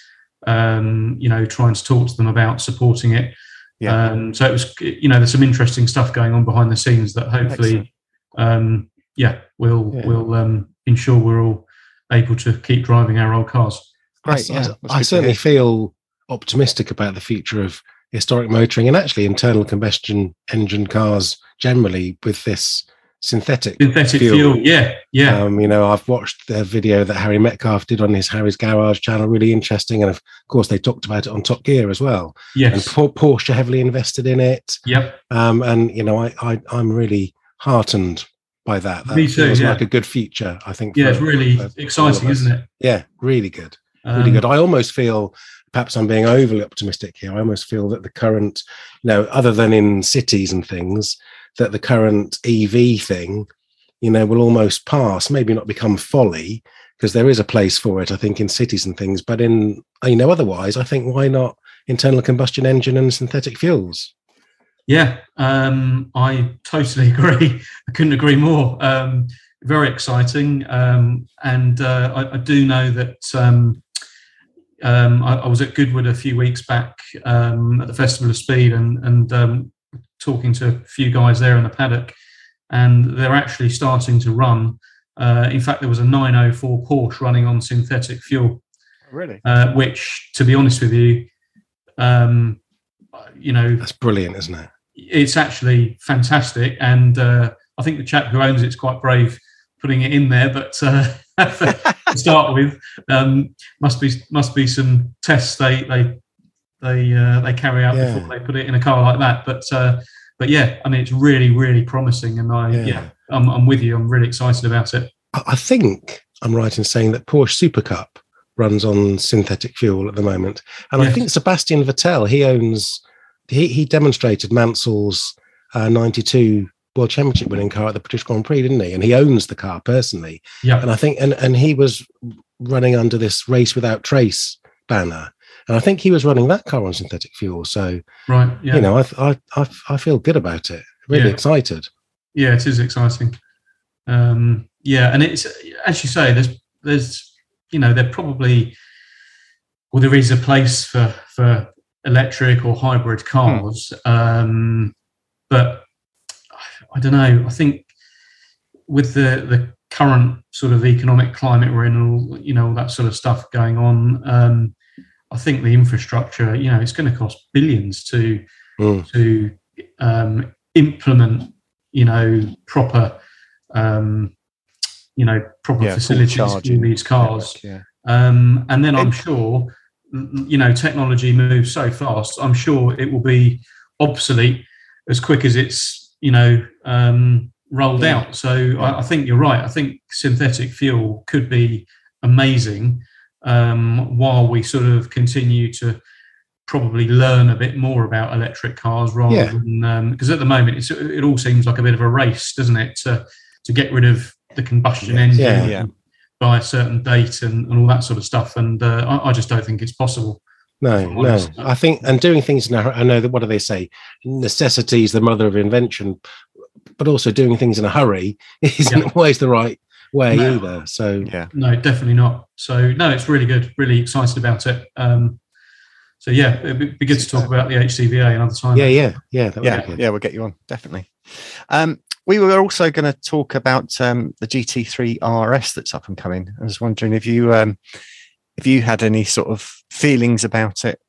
um, you know, trying to talk to them about supporting it. Yeah. Um, so it was, you know, there's some interesting stuff going on behind the scenes that hopefully, um, yeah, we'll Yeah. we'll um, ensure we're all able to keep driving our old cars. Great. I, Yeah, I- that's I certainly hear. feel optimistic about the future of historic motoring and actually internal combustion engine cars generally with this synthetic Synthetic fuel. fuel, yeah, yeah, Um, you know, I've watched the video that Harry Metcalf did on his Harry's Garage channel, really interesting. And of course, they talked about it on Top Gear as well. And yes, Por- Porsche heavily invested in it. yep, Um, and, you know, I, I, I'm really heartened by that. That Me too, feels yeah. like a good future, I think. yeah. for- It's really for all exciting, isn't it? Yeah, really good. really Um, good. I almost feel, perhaps I'm being overly optimistic here. I almost feel that the current, you know, other than in cities and things, that the current EV thing, you know, will almost pass, maybe not become folly, because there is a place for it, I think, in cities and things. But in, you know, otherwise, I think why not internal combustion engine and synthetic fuels? Yeah, um, I totally agree. I couldn't agree more. Um, very exciting, um, and uh, I, I, do know that um, um, I, I, was at Goodwood a few weeks back um, at the Festival of Speed, and, and talking to a few guys there in the paddock, and they're actually starting to run. Uh, in fact, there was a 904 Porsche running on synthetic fuel. Really? Uh, which, to be honest with you, you know, that's brilliant, isn't it? it's actually fantastic. And uh, I think the chap who owns it's quite brave putting it in there. But uh, to start with, um, must be must be some tests they they they uh, they carry out yeah. before they put it in a car like that. But uh, but yeah, I mean it's really really promising, and I yeah, yeah I'm, I'm with you. I'm really excited about it. I think I'm right in saying that Porsche Super Cup runs on synthetic fuel at the moment, and. I think Sebastian Vettel he owns he, he demonstrated Mansell's uh, 92 World Championship winning car at the British Grand Prix, didn't he? And he owns the car personally. Yeah. And I think, and, and he was running under this race without trace banner. And I think he was running that car on synthetic fuel. So, right. Yeah. You know, I, I, I, feel good about it. Really yeah. excited. Yeah, it is exciting. Um, yeah. And it's, as you say, there's, there's, you know, there probably, well, there is a place for, for electric or hybrid cars. Hmm. Um, but I don't know. I think with the the current sort of economic climate we're in, all you know, all that sort of stuff going on, um, I think the infrastructure, you know, it's going to cost billions to mm. to um, implement, you know, proper, um, you know, proper yeah, facilities for these cars. Network, yeah. um, and then I'm sure you know technology moves so fast i'm sure it will be obsolete as quick as it's you know um, rolled yeah. out so. I, I, think you're right i think synthetic fuel could be amazing um, while we sort of continue to probably learn a bit more about electric cars rather yeah. than because um, at the moment it all seems like a bit of a race doesn't it to to get rid of the combustion engine by a certain date and, and all that sort of stuff. And uh, I, I, just don't think it's possible. No, no. I think, and doing things in a, I know that what do they say? Necessity is the mother of invention, but also doing things in a hurry isn't yeah. always the right way no. either. So, yeah, no, definitely not. So, no, it's really good. Really excited about it. Um, so yeah, it'd be good to talk about the HCVA another time. Yeah, yeah, yeah, yeah, yeah. We'll get you on definitely. Um, we were also going to talk about um, the GT3 RS that's up and coming. I was wondering if you um, if you had any sort of feelings about it.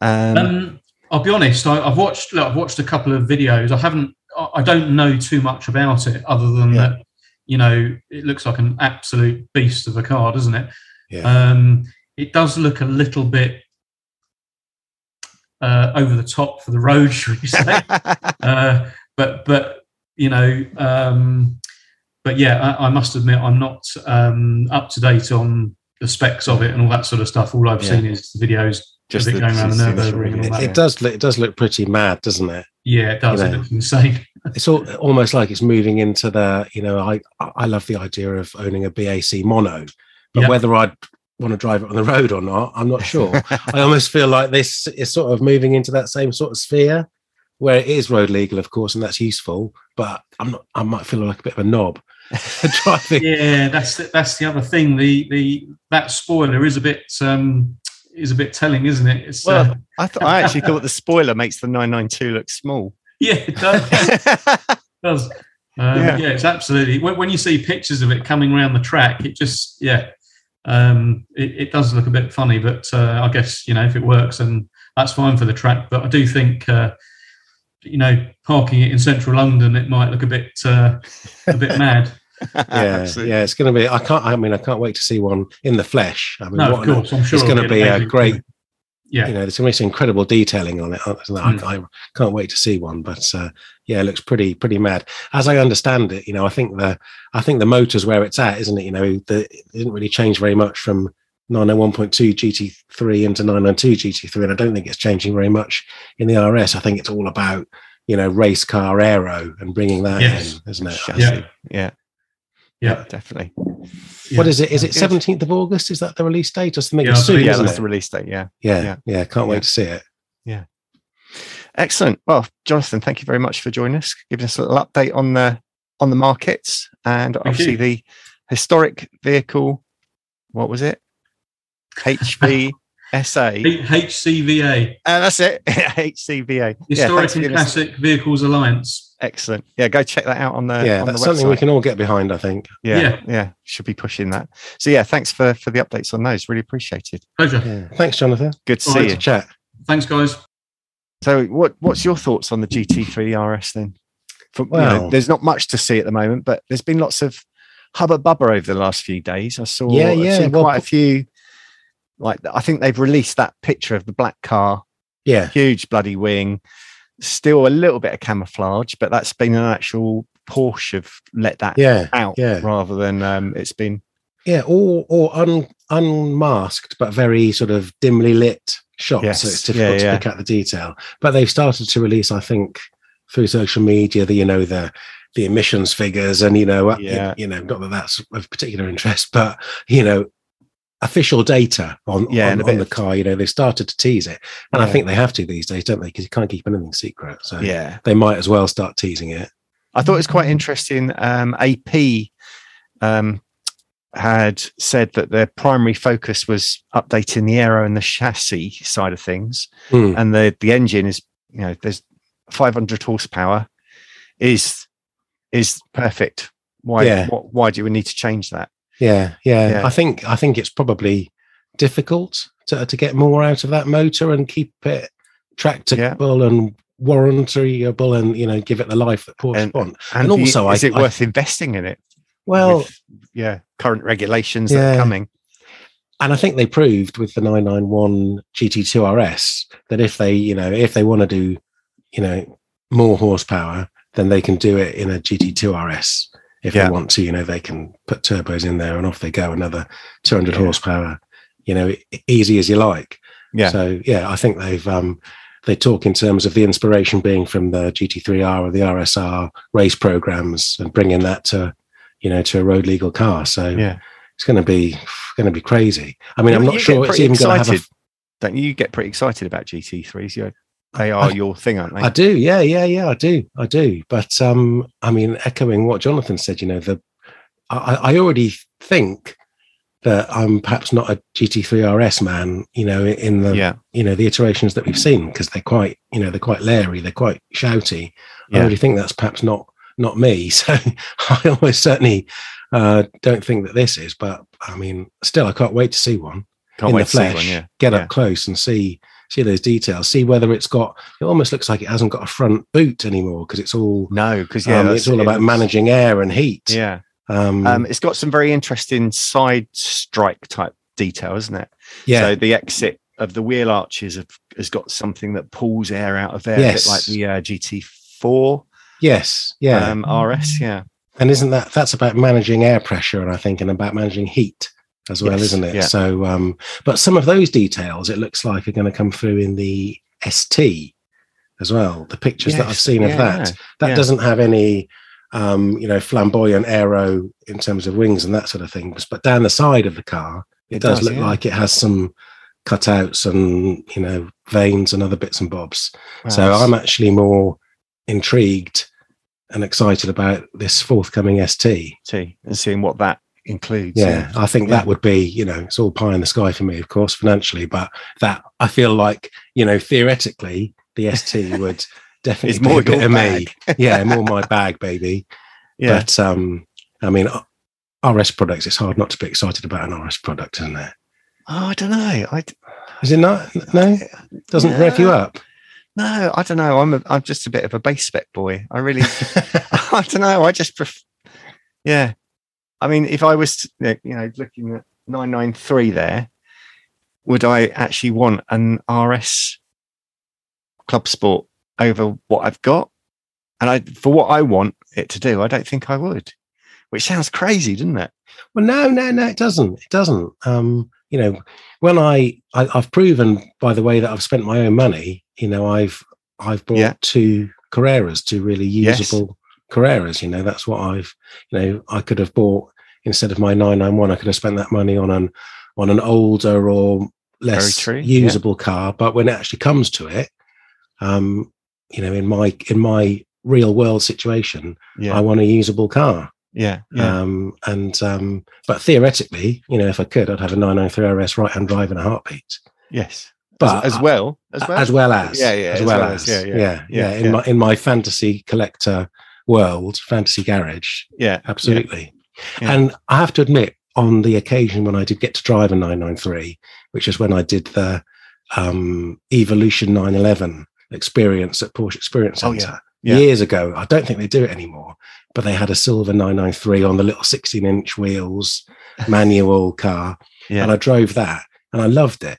Um, um I'll be honest. I, have watched. Look, I've watched a couple of videos. I haven't. I don't know too much about it, other than yeah. that. You know, it looks like an absolute beast of a car, doesn't it? Yeah. Um, it does look a little bit uh, over the top for the road, should we say? uh, but but you know, um, but yeah, I, I, must admit I'm not um, up to date on the specs of it and all that sort of stuff. All I've yeah. seen is the videos just the, going around the Nurburgring. It, it does look it does look pretty mad, doesn't it? Yeah, it does. You know, it looks insane. It's all, almost like it's moving into the you know I I love the idea of owning a BAC mono, but yeah. whether I'd want to drive it on the road or not, I'm not sure. I almost feel like this is sort of moving into that same sort of sphere where it is road legal, of course, and that's useful. But I'm not. I might feel like a bit of a knob driving. Yeah, that's the, that's the other thing. The the that spoiler is a bit um is a bit telling, isn't it? It's, well, uh, I thought I actually thought the spoiler makes the 992 look small. Yeah, it does. it does. Um, yeah. yeah. it's absolutely. When, when, you see pictures of it coming around the track, it just yeah, um, it, it, does look a bit funny. But uh, I guess you know if it works, and that's fine for the track. But I do think uh, you know, parking it in central London, it might look a bit uh, a bit mad. yeah, yeah, it's going to be. I can't. I mean, I can't wait to see one in the flesh. I mean, no, of course, I'm sure it's going to be a great. Yeah, you know, there's going to be some incredible detailing on it. Mm. I, I, can't wait to see one, but uh, yeah, it looks pretty pretty mad. As I understand it, you know, I think the I think the motor's where it's at, isn't it? You know, the, it didn't really change very much from 991.2 GT3 into 992 GT3, and I don't think it's changing very much in the RS. I think it's all about you know race car aero and bringing that Yes. in, isn't it? Chassis. Yeah. yeah, Yeah. definitely. What is it? Is it seventeenth of August? Is that the release date? Or something Yeah, soon, Yeah, that's it? the release date. Yeah, yeah, yeah. yeah, Can't Yeah. wait to see it. Yeah, excellent. Well, Jonathan, thank you very much for joining us, giving us a little update on the on the markets and obviously you. the historic vehicle. What was it? HV SA. HCVA, Uh, that's it. HCVA. Historic thanks for and Classic Vehicles Alliance. Excellent. Yeah, go check that out on the yeah, on that's the something we can all get behind. I think. Yeah, yeah, Yeah. should be pushing that. So yeah, thanks for for the updates on those. Really appreciated. Pleasure. Yeah. Thanks, Jonathan. Good to All see right. you. To chat. Thanks, guys. So what what's your thoughts on the GT3 RS then? From, you know, Well- there's not much to see at the moment, but there's been lots of hubba bubba over the last few days. I saw Yeah, yeah, seen well, quite a few. Like I think they've released that picture of the black car, Yeah, huge bloody wing, still a little bit of camouflage, but that's been an actual Porsche have let that yeah, out yeah. rather than um, it's been yeah. Or or un, unmasked, but very sort of dimly lit shots. So it's difficult Yeah, to pick out the detail. But they've started to release, I think, through social media, the you know the the emissions figures, and you know, uh, you- Yeah. you, know, not that that's of particular interest, but you know. Official data on, Yeah, on, on the car, you know, they started to tease it, and I think they have to these days, don't they? Because you can't keep anything secret, so yeah. they might as well start teasing it. I thought it was quite interesting. Um, AP um, had said that their primary focus was updating the aero and the chassis side of things, Hmm. and the the engine is you know there's 500 horsepower is is perfect. Why Yeah. what, why do we need to change that? Yeah, yeah, Yeah. I think I think it's probably difficult to, to get more out of that motor and keep it tractable and warrantyable, and you know, give it the life that Porsche And- want. And, And also, is I- it I- worth investing in it? Well, with, yeah, current regulations that are coming. and I think they proved with the 991 GT2 RS that if they, you know, if they want to do, you know, more horsepower, then they can do it in a GT2 RS. If Yeah. they want to, you know, they can put turbos in there and off they go, another 200 Yeah. horsepower, you know, easy as you like. Yeah, So yeah, I think they've um, they talk in terms of the inspiration being from the GT3R or the RSR race programs and bringing that to you know to a road legal car. So yeah. it's going to be going to be crazy. I mean, You- I'm not sure it's even going to have. A, excited. Don't you get pretty excited about GT3s? You they are I- your thing, aren't they? I do, yeah, yeah, yeah, I do, I do. But um, I mean, echoing what Jonathan said, you know, the I, I already think that I'm perhaps not a GT3 RS man, you know, in the yeah, you know the iterations that we've seen because they're quite you know they're quite leery they're quite shouty i already think that's perhaps not not me so i almost certainly uh don't think that this is but i mean still i can't wait to see one can't in wait the to see flesh one. Yeah, get yeah. up close and see see those details see whether it's got it almost looks like it hasn't got a front boot anymore because it's all No, because yeah, um, it's all it about looks- managing air and heat Yeah, um, um, it's got some very interesting side strike type detail, isn't it? yeah So the exit of the wheel arches have, has got something that pulls air out of there, a Yes. bit like the uh, GT4 yes yeah um, RS. Yeah, And isn't that that's about managing air pressure and I think and about managing heat as well, Yes, isn't it? yeah. So um but some of those details it looks like are going to come through in the ST as well. The pictures that I've Yes, seen of that. That yeah. doesn't have any um, you know, flamboyant aero in terms of wings and that sort of thing. But down the side of the car, it, It does, does, look yeah. like it has some cutouts and you know veins and other bits and bobs. So Wow, I'm actually more intrigued and excited about this forthcoming ST. see and seeing what that includes. Yeah, I think Yeah. that would be, you know, it's all pie in the sky for me, of course, financially, but that I feel like, you know, theoretically, the ST would definitely It's more bit of me. yeah, more my bag, baby. yeah. But um, I mean, RS products, it's hard not to be excited about an RS product, isn't it? Oh, I don't know. I Is it not? No, doesn't rev you up. no, I don't know. I'm a, I'm just a bit of a base spec boy. I really, I don't know. I just, pref- yeah. I mean, if I was, you know, looking at 993 there, would I actually want an RS Club Sport over what I've got? And I, for what I want it to do, I don't think I would. Which sounds crazy, doesn't it? Well, no, no, no, it doesn't. It doesn't. Um, you know, when I, I I've proven by the way that I've spent my own money, you know, I've I've bought Yeah. two Carreras, two really Yes. usable Carreras. You know, that's what I've, you know, I could have bought instead of my 991. I could have spent that money on an on an older or less true, yeah. usable car. But when it actually comes to it, um, you know, in my in my real world situation, Yeah. I want a usable car. yeah. Yeah. Um, and um, but theoretically, you know, if I could, I'd have a 993 RS right hand drive in a heartbeat. yes. But as, as well. As well. as well as Yeah, yeah, as, well, well as, as, yeah, yeah, yeah, yeah, yeah, in yeah. my in my fantasy collector world, fantasy garage, yeah. absolutely. Yeah. And I have to admit, on the occasion when I did get to drive a 993, which is when I did the um, Evolution 911 experience at Porsche Experience Oh, Centre yeah. Yeah. years ago. I don't think they do it anymore, but they had a silver 993 on the little 16 inch wheels, manual car. Yeah. And I drove that and I loved it.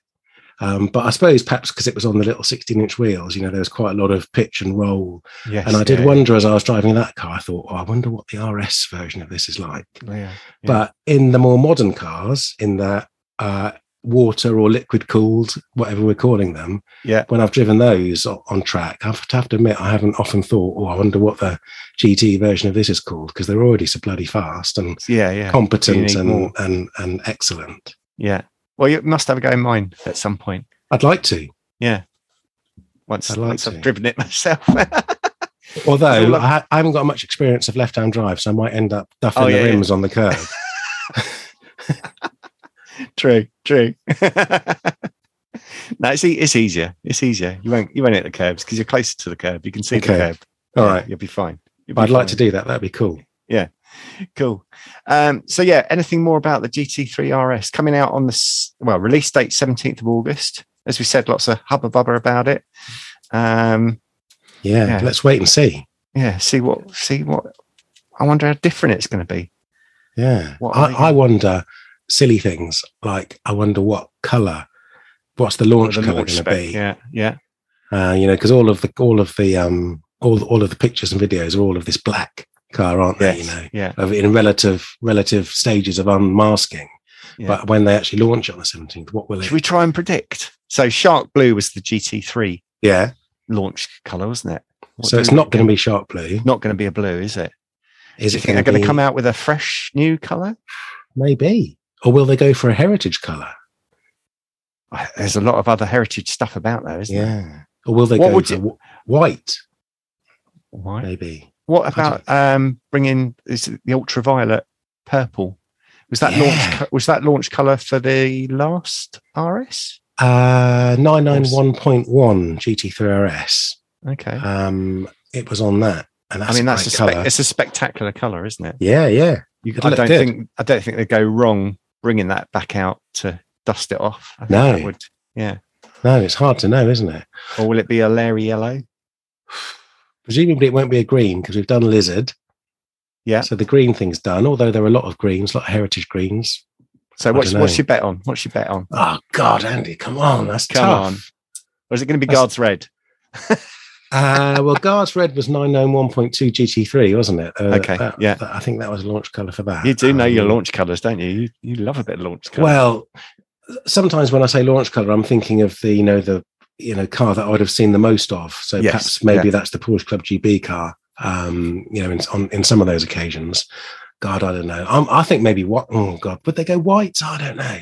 Um, but I suppose perhaps because it was on the little 16 inch wheels, you know, there was quite a lot of pitch and roll. Yes. And I did yeah, wonder as I was driving that car, I thought, oh, I wonder what the RS version of this is like. Yeah. But in the more modern cars, in the uh, water or liquid cooled, whatever we're calling them, Yeah. when I've driven those on track, I have to, admit, I haven't often thought, oh, I wonder what the GT version of this is called because they're already so bloody fast and Yeah. Yeah. competent and, more. and and excellent. Yeah. Well, you must have a go in mind at some point. I'd like to, Yeah. Once, I'd like once to. I've driven it myself. although I, ha- I haven't got much experience of left-hand drive, so I might end up duffing Oh, the yeah, yeah. rims on the curb. true. True. no, it's, e- it's easier. It's easier. You won't you won't hit the curbs because you're closer to the curb. You can see Okay. the curb. All Yeah, right, You'll be fine. You'll but I'd be like to do that. That'd be cool. Cool. Um, so yeah, anything more about the GT3 RS coming out on the well release date 17th of August? As we said, lots of hubba bubba about it. Um, Yeah, Yeah. let's wait and see. yeah, see what see what. I wonder how different it's going to be. Yeah, What I, I wonder silly things like I wonder what color, what's the launch The color going to be? Yeah, yeah, Uh, you know, because all of the all of the um all all of the pictures and videos are all of this black car, aren't they? yes, You know, yeah, of in relative relative stages of unmasking. Yeah. But when they actually launch on the seventeenth, what will it? Should we try and predict? So Shark Blue was the GT3 yeah, launch color, wasn't it? What so it's not going to be shark blue. not going to be a blue, is it? Is Do you it think they're going to come out with a fresh new color? Maybe, or will they go for a heritage color? There's a lot of other heritage stuff about there, isn't there? Yeah, or will they What go for you- wh- white? Maybe. What about um, bringing is it the ultraviolet purple? Was that Yeah. launch? Was that launch color for the last RS? Uh, 991.1 GT3 RS. Okay. Um, it was on that. And that's I mean, that's a colour. it's a spectacular color, isn't it? Yeah, yeah. You, I don't good. think I don't think they go wrong bringing that back out to dust it off. I think No. would, yeah. No, it's hard to know, isn't it? Or will it be a Larry yellow? Presumably, it won't be a green because we've done lizard. Yeah. So the green thing's done, although there are a lot of greens, a lot of heritage greens. So I what's what's your bet on? What's your bet on? Oh God, Andy, come on, that's Come tough. on. Or is it going to be That's- Guards Red? Uh, well, Guards Red was 991.2 GT3, wasn't it? Uh, Okay, that- yeah. that- I think that was launch color for that. You do know your Um, launch colors, don't you? You you love a bit of launch color. Well, sometimes when I say launch color, I'm thinking of the you know the you know car that I would have seen the most of. So Yes, perhaps maybe that's the Porsche Club GB car. Um, you know, in on in some of those occasions. God, I don't know. Um, I think maybe what? Oh God, would they go white? I don't know.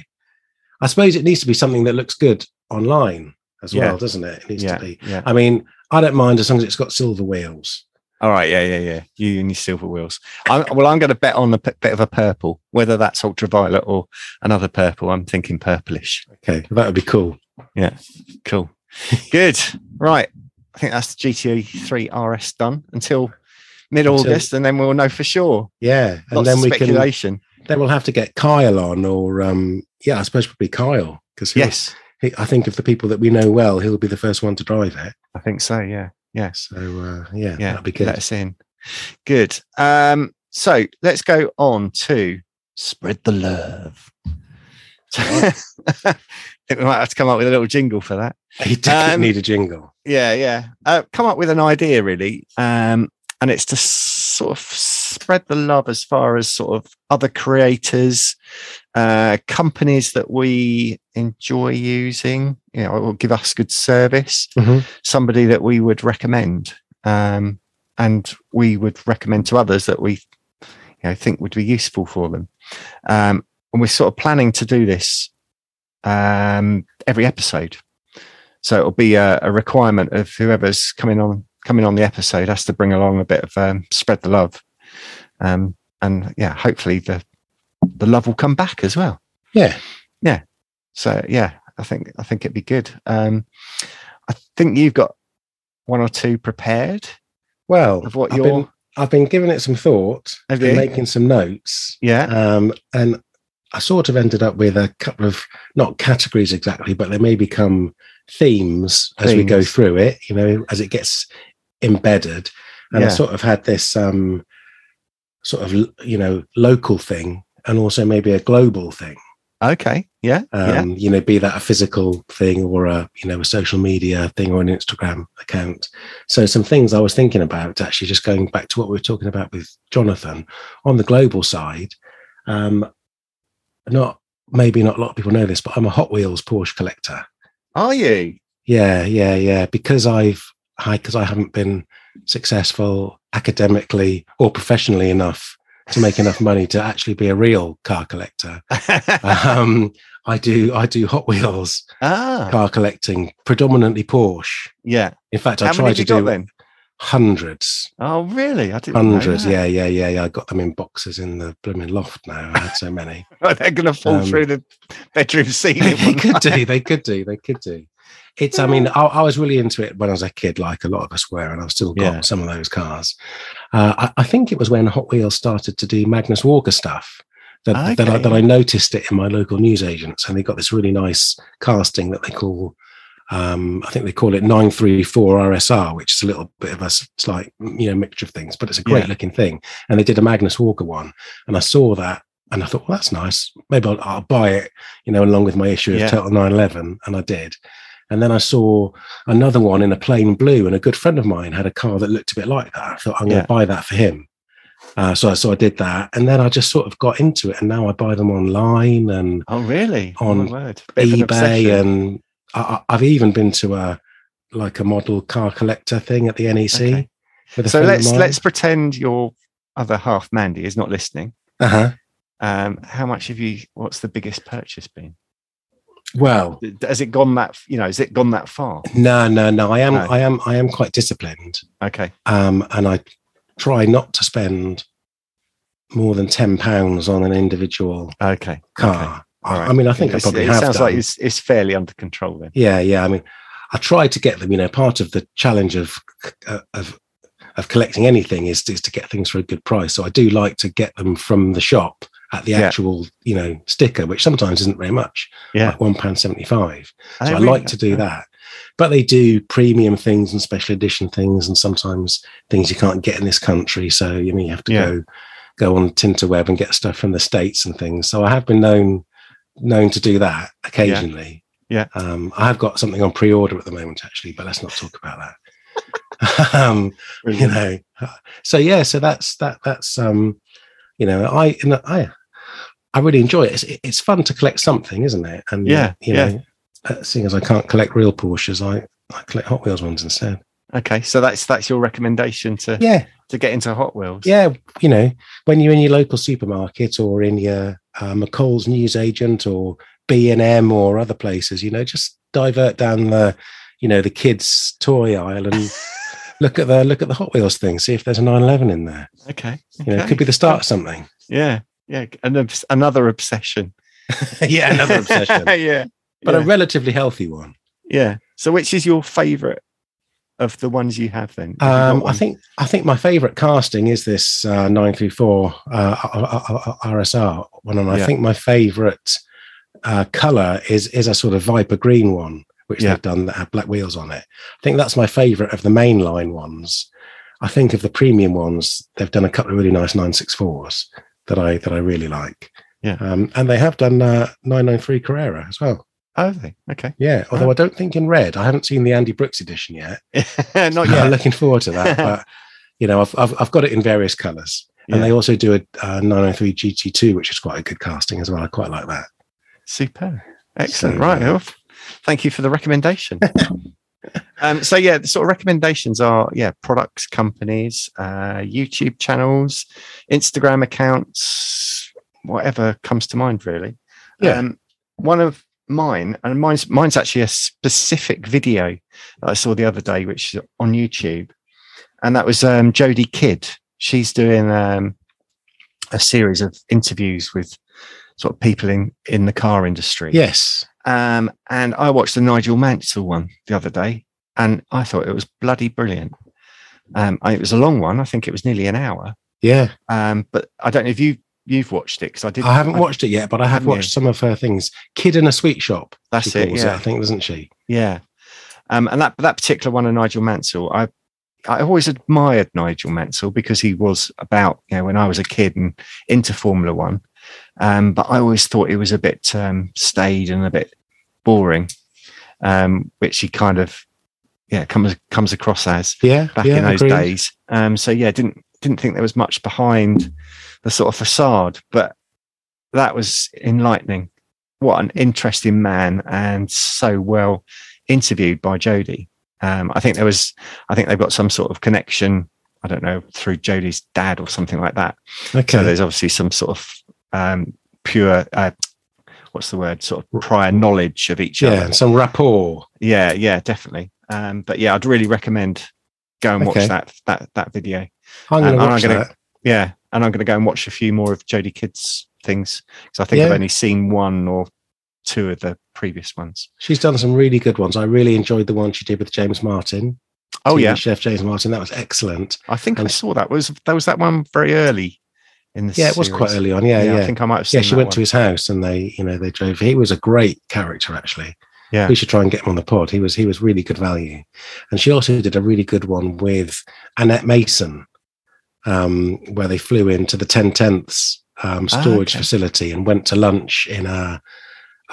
I suppose it needs to be something that looks good online as Yeah. well, doesn't it? It needs yeah, to be. yeah. I mean, I don't mind as long as it's got silver wheels. All right, yeah, yeah, yeah. You and your silver wheels. I'm, well, I'm going to bet on a p- bit of a purple, whether that's ultraviolet or another purple. I'm thinking purplish. Okay, that would be cool. Yeah, cool. Good. Right. I think that's the GT3 RS done until mid August, and then we'll know for sure. Yeah, and Lots then of we can speculation. then we'll have to get Kyle on, or um, yeah, I suppose probably Kyle because Yes, he, I think of the people that we know well, he'll be the first one to drive it. I think so. Yeah. Yes. So uh, yeah, Yeah. that'd be good. Let us in. Good. Um, so let's go on to spread the love. I think we might have to come up with a little jingle for that. He didn't Um, need a jingle. Yeah, yeah. Uh, come up with an idea, really, um, and it's to sort of spread the love as far as sort of other creators, uh, companies that we enjoy using, you know, or give us good service, Mhm. somebody that we would recommend. Um, and we would recommend to others that we you know, think would be useful for them. Um, and we're sort of planning to do this um, every episode. So it'll be a, a requirement of whoever's coming on coming on the episode has to bring along a bit of um, spread the love, um, and yeah, hopefully the the love will come back as well. Yeah. Yeah. So yeah, I think I think it'd be good. Um, I think you've got one or two prepared Well, of what I've you're. been, I've been giving it some thought, been making some notes, yeah. um, and I sort of ended up with a couple of not categories exactly, but they may become themes as we go through it. You know, as it gets embedded, and I sort of had this um, sort of you know local thing, and also maybe a global thing. Okay. Yeah. yeah. um, you know, be that a physical thing or a you know a social media thing or an Instagram account. So some things I was thinking about actually just going back to what we were talking about with Jonathan on the global side. Um, not maybe not a lot of people know this, but I'm a Hot Wheels Porsche collector. Are you? Yeah, yeah, yeah. Because I've I because I haven't been successful academically or professionally enough to make enough money to actually be a real car collector. Um, I do I do Hot Wheels ah. car collecting, predominantly Porsche. Yeah. In fact, I How many try to do then? Hundreds, Oh, really? I didn't. know hundreds. Yeah, yeah, yeah, yeah. I got them in boxes in the blooming loft now. I had so many. They're going to fall Um, through the bedroom ceiling. they could do. They could do. They could do. It's. I mean, I, I was really into it when I was a kid, like a lot of us were, and I've still got Yeah. some of those cars. Uh, I, I think it was when Hot Wheels started to do Magnus Walker stuff. That, that, I, that I noticed it in my local newsagents, and they got this really nice casting that they call, um, I think they call it 934 RSR, which is a little bit of a slight, you know, mixture of things, but it's a great Yeah. looking thing. And they did a Magnus Walker one, and I saw that, and I thought, well, that's nice. Maybe I'll, I'll buy it, you know, along with my issue of Yeah. Total 911, and I did. And then I saw another one in a plain blue, and a good friend of mine had a car that looked a bit like that. I thought I'm going to buy that for him. Uh, so, I- so I did that, and then I just sort of got into it, and now I buy them online and Oh, really? Oh, On. Bit of an eBay, and I, I've even been to a like a model car collector thing at the NEC. Okay. So let's let's pretend your other half, Mandy, is not listening. uh-huh. Um, how much have you? What's the biggest purchase been? Well, Has it gone that? You know, has it gone that far? no, no, no. I am, No. I am, I am quite disciplined, Okay. um, and I try not to spend more than ten pounds on an individual Okay. car. I- right. I mean, I think I probably it have sounds done. like it's, it's fairly under control then. Yeah, yeah. I mean, I try to get them. You know, part of the challenge of uh, of of collecting anything is is to get things for a good price. So I do like to get them from the shop at the Yeah. actual, you know, sticker, which sometimes isn't very much. Yeah. like one pound seventy five. So I really? like to do that. But they do premium things and special edition things, and sometimes things you can't get in this country. So you know you have to Yeah. go go on Tinterweb and get stuff from the states and things. So I have been known known to do that occasionally. Yeah. Um, I have got something on pre-order at the moment, actually, but let's not talk about that. um, you know, so yeah, so that's that. That's um, you know, I I I really enjoy it. It's, it's fun to collect something, isn't it? And Yeah, you yeah. know, uh, seeing as I can't collect real Porsches, I I collect Hot Wheels ones instead. Okay. So that's that's your recommendation to Yeah, to get into Hot Wheels. yeah. You know, when you're in your local supermarket or in your uh, McColl's newsagent or B and M or other places, you know, just divert down the, you know, the kids' toy aisle and look at the look at the Hot Wheels thing. See if there's a 911 in there. Okay. You know, it could be the start of something. Yeah. Yeah. An obs- another obsession. yeah, another obsession, yeah. but yeah. a relatively healthy one. yeah. So which is your favorite of the ones you have then? Have you Um, I think I think my favourite casting is this uh, nine three four uh, RSR one, and I Yeah. think my favourite uh, colour is is a sort of viper green one, which Yeah. they've done that have black wheels on it. I think that's my favourite of the mainline ones. I think of the premium ones, they've done a couple of really nice nine six fours that I that I really like. Yeah. um, and they have done uh, nine nine three Carrera as well. Oh, they? Okay. Yeah, although Oh. I don't think in red. I haven't seen the Andy Brooks edition yet. Not I'm yet. looking forward to that. But you know, I've, I've I've got it in various colours. And Yeah. they also do a, a 993 GT2, which is quite a good casting as well. I quite like that. Super. Excellent. So, right. uh, Thank you for the recommendation. um, so yeah, the sort of recommendations are yeah, products, companies, uh, YouTube channels, Instagram accounts, whatever comes to mind really. Yeah. Um, one of mine, and mine's mine's actually a specific video that I saw the other day, which is on YouTube, and that was um, Jodie Kidd. She's doing um, a series of interviews with sort of people in in the car industry. Yes. Um, and I watched the Nigel Mansell one the other day, and I thought it was bloody brilliant. Um, it was a long one. I think it was nearly an hour. Yeah. Um, but I don't know if you you've watched it because I did. I haven't watched it yet, but I have Haven't you? watched some of her things. Kidd in a Sweet Shop. That's it, yeah. I think, doesn't she? Yeah. Um, and that that particular one of Nigel Mansell, I I always admired Nigel Mansell because he was about you know when I was a kid and into Formula One. Um, but I always thought he was a bit um, staid and a bit boring, um, which he kind of yeah comes comes across as Yeah. back yeah, in those agreed. days. Um, so yeah, didn't didn't think there was much behind the sort of facade, but that was enlightening. What an interesting man, and so well interviewed by Jodie. Um, I think there was, I think they've got some sort of connection. I don't know through Jodie's dad or something like that. Okay. So there's obviously some sort of um, pure, uh, what's the word, sort of prior knowledge of each yeah. other. and Some rapport. Yeah, yeah, definitely. Um, but yeah, I'd really recommend go and watch that that that video. I'm Um, going to watch gonna- that. Yeah, and I'm going to go and watch a few more of Jodie Kidd's things because I think I've only seen one or two of the previous ones. She's done some really good ones. I really enjoyed the one she did with James Martin. Oh TV yeah, Chef James Martin. That was excellent. I think I saw that. Was that was that one very early in the Yeah, it was quite early on. Yeah, yeah. I think I might have seen. yeah, she went to his house and they, you know, they drove. He was a great character, actually. Yeah. we should try and get him on the pod. He was he was really good value, and she also did a really good one with Annette Mason, um, where they flew into the ten tenths um, Ah, storage okay. facility and went to lunch in a,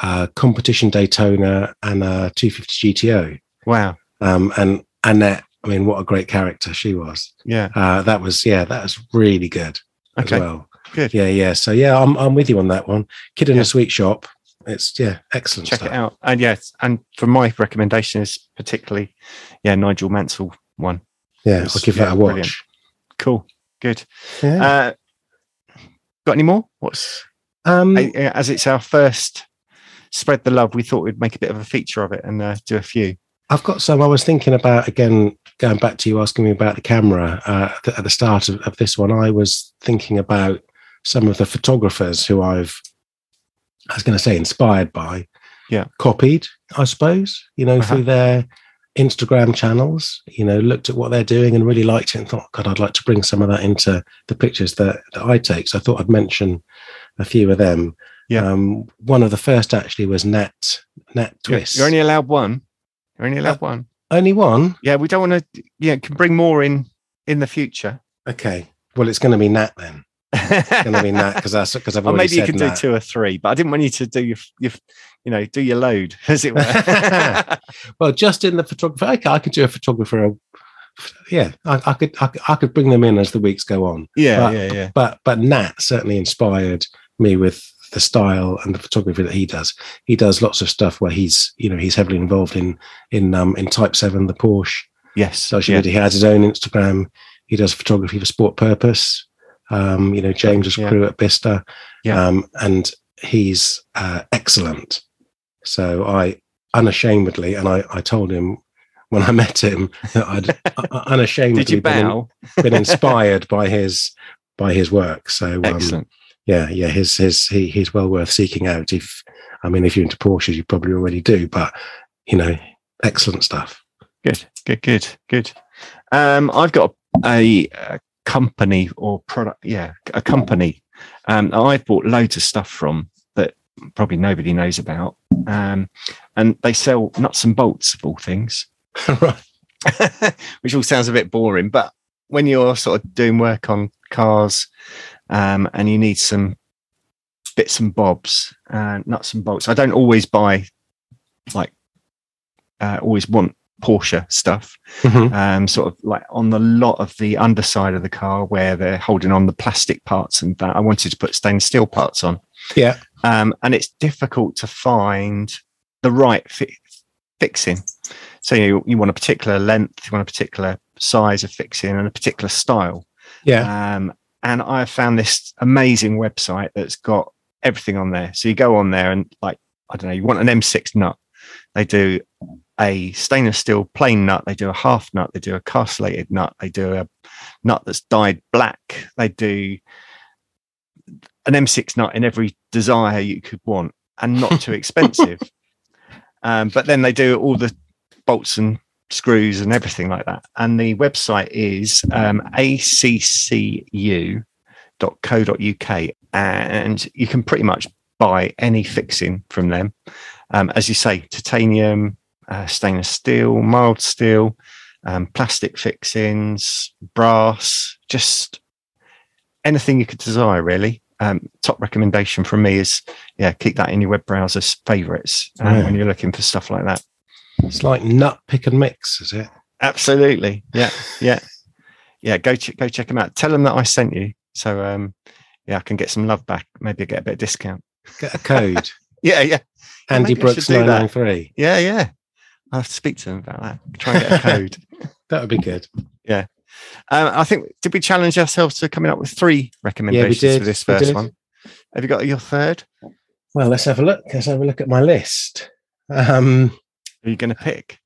a competition Daytona and a 250 GTO. Wow. Um, and Annette, I mean, what a great character she was. Yeah. Uh, that was yeah, that was really good Okay. as well. Good. Yeah, yeah. So yeah, I'm I'm with you on that one. Kidd in Yeah. a sweet shop. It's yeah, excellent Check stuff. it out. And yes, and for my recommendation is particularly, yeah, Nigel Mansell one. Yeah, I'll give yeah, that a watch. brilliant. Cool. Good. Yeah. Uh, got any more? What's um, uh, as it's our first spread the love, we thought we'd make a bit of a feature of it and uh, do a few. I've got some. I was thinking about again going back to you asking me about the camera uh, at the- at the start of, of this one. I was thinking about some of the photographers who I've, I was going to say, inspired by. Yeah. copied, I suppose. You know, Uh-huh. through their Instagram channels. You know, looked at what they're doing and really liked it, and thought, God, I'd like to bring some of that into the pictures that that I take. So I thought I'd mention a few of them. Yeah. Um, one of the first actually was Nat Nat Twist. You're only allowed one. You're only allowed one. Only one. Yeah, we don't want to. Yeah, can bring more in in the future. Okay. Well, it's going to be Nat then. It's going to be Nat because that's because I've or already maybe you can do Nat. two or three, but I didn't want you to do your, your you know, do your load, as it were. Well, just in the photographer, okay, I could do a photographer. uh, Yeah, I, I could, I could, I could bring them in as the weeks go on. yeah, But- yeah, yeah. But, but Nat certainly inspired me with the style and the photography that he does. He does lots of stuff where he's, you know, he's heavily involved in, in, um, in Type Seven, the Porsche Yes. social yeah. media. He has his own Instagram. He does photography for sport purpose. Um, you know, James's Yeah. crew at Bista. Yeah. Um, and he's uh, excellent. So I unashamedly, and I, I told him when I met him that I'd unashamedly been, been inspired by his by his work. So um, Excellent. yeah, yeah, his his he, he's well worth seeking out. If I mean, if you're into Porsches, you probably already do, but you know, excellent stuff. Good, good, good, good. Um, I've got a, a company or product, yeah, a company. Um, I've bought loads of stuff from that probably nobody knows about. Um, and they sell nuts and bolts of all things, right. which all sounds a bit boring. But when you're sort of doing work on cars um, and you need some bits and bobs, uh, nuts and bolts, I don't always buy like uh, always want Porsche stuff, Mhm. um, sort of like on the lot of the underside of the car where they're holding on the plastic parts and that. I wanted to put stainless steel parts on. Yeah. Um, and it's difficult to find the right fi- fixing. So you, you want a particular length, you want a particular size of fixing and a particular style. Yeah. Um, and I found this amazing website that's got everything on there. So you go on there and like, I don't know, you want an M6 nut. They do a stainless steel plain nut. They do a half nut. They do a castellated nut. They do a nut that's dyed black. They do an M6 nut in every desire you could want and not too expensive. um, but then they do all the bolts and screws and everything like that. And the website is um, accu.co.uk. And you can pretty much buy any fixing from them. Um, as you say, titanium, uh, stainless steel, mild steel, um, plastic fixings, brass, just anything you could desire, really. Um, top recommendation from me is yeah, keep that in your web browser's favorites um, Yeah. when you're looking for stuff like that. It's like nut pick and mix, is it? Absolutely. Yeah. Yeah. Yeah. Go check go check them out. Tell them that I sent you. So um yeah, I can get some love back. Maybe get a bit of discount. Get a code. Yeah, yeah. Andy maybe Brooks nine nine three. Yeah, yeah. I'll have to speak to them about that. Try and get a code. That would be good. Um, I think did we challenge ourselves to coming up with three recommendations did, for this first one? Have you got your third? Well, let's have a look. Let's have a look at my list. Um, are you going to pick?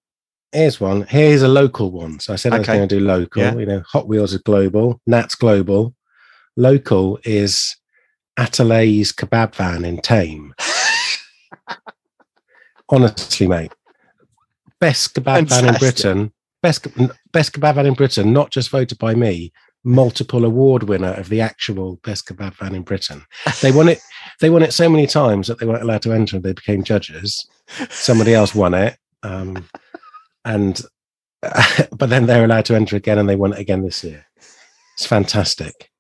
here's one. Here's a local one. So I said I was going to do local. Yeah. You know, Hot Wheels is global. Nat's global. Local is Atalay's kebab van in Thame. Honestly, mate, best kebab van in Britain. Best best kebab van in Britain. Not just voted by me. Multiple award winner of the actual best kebab van in Britain. They won it. They won it so many times that they weren't allowed to enter. They became judges. Somebody else won it, um, and but then they're allowed to enter again, and they won it again this year. It's fantastic.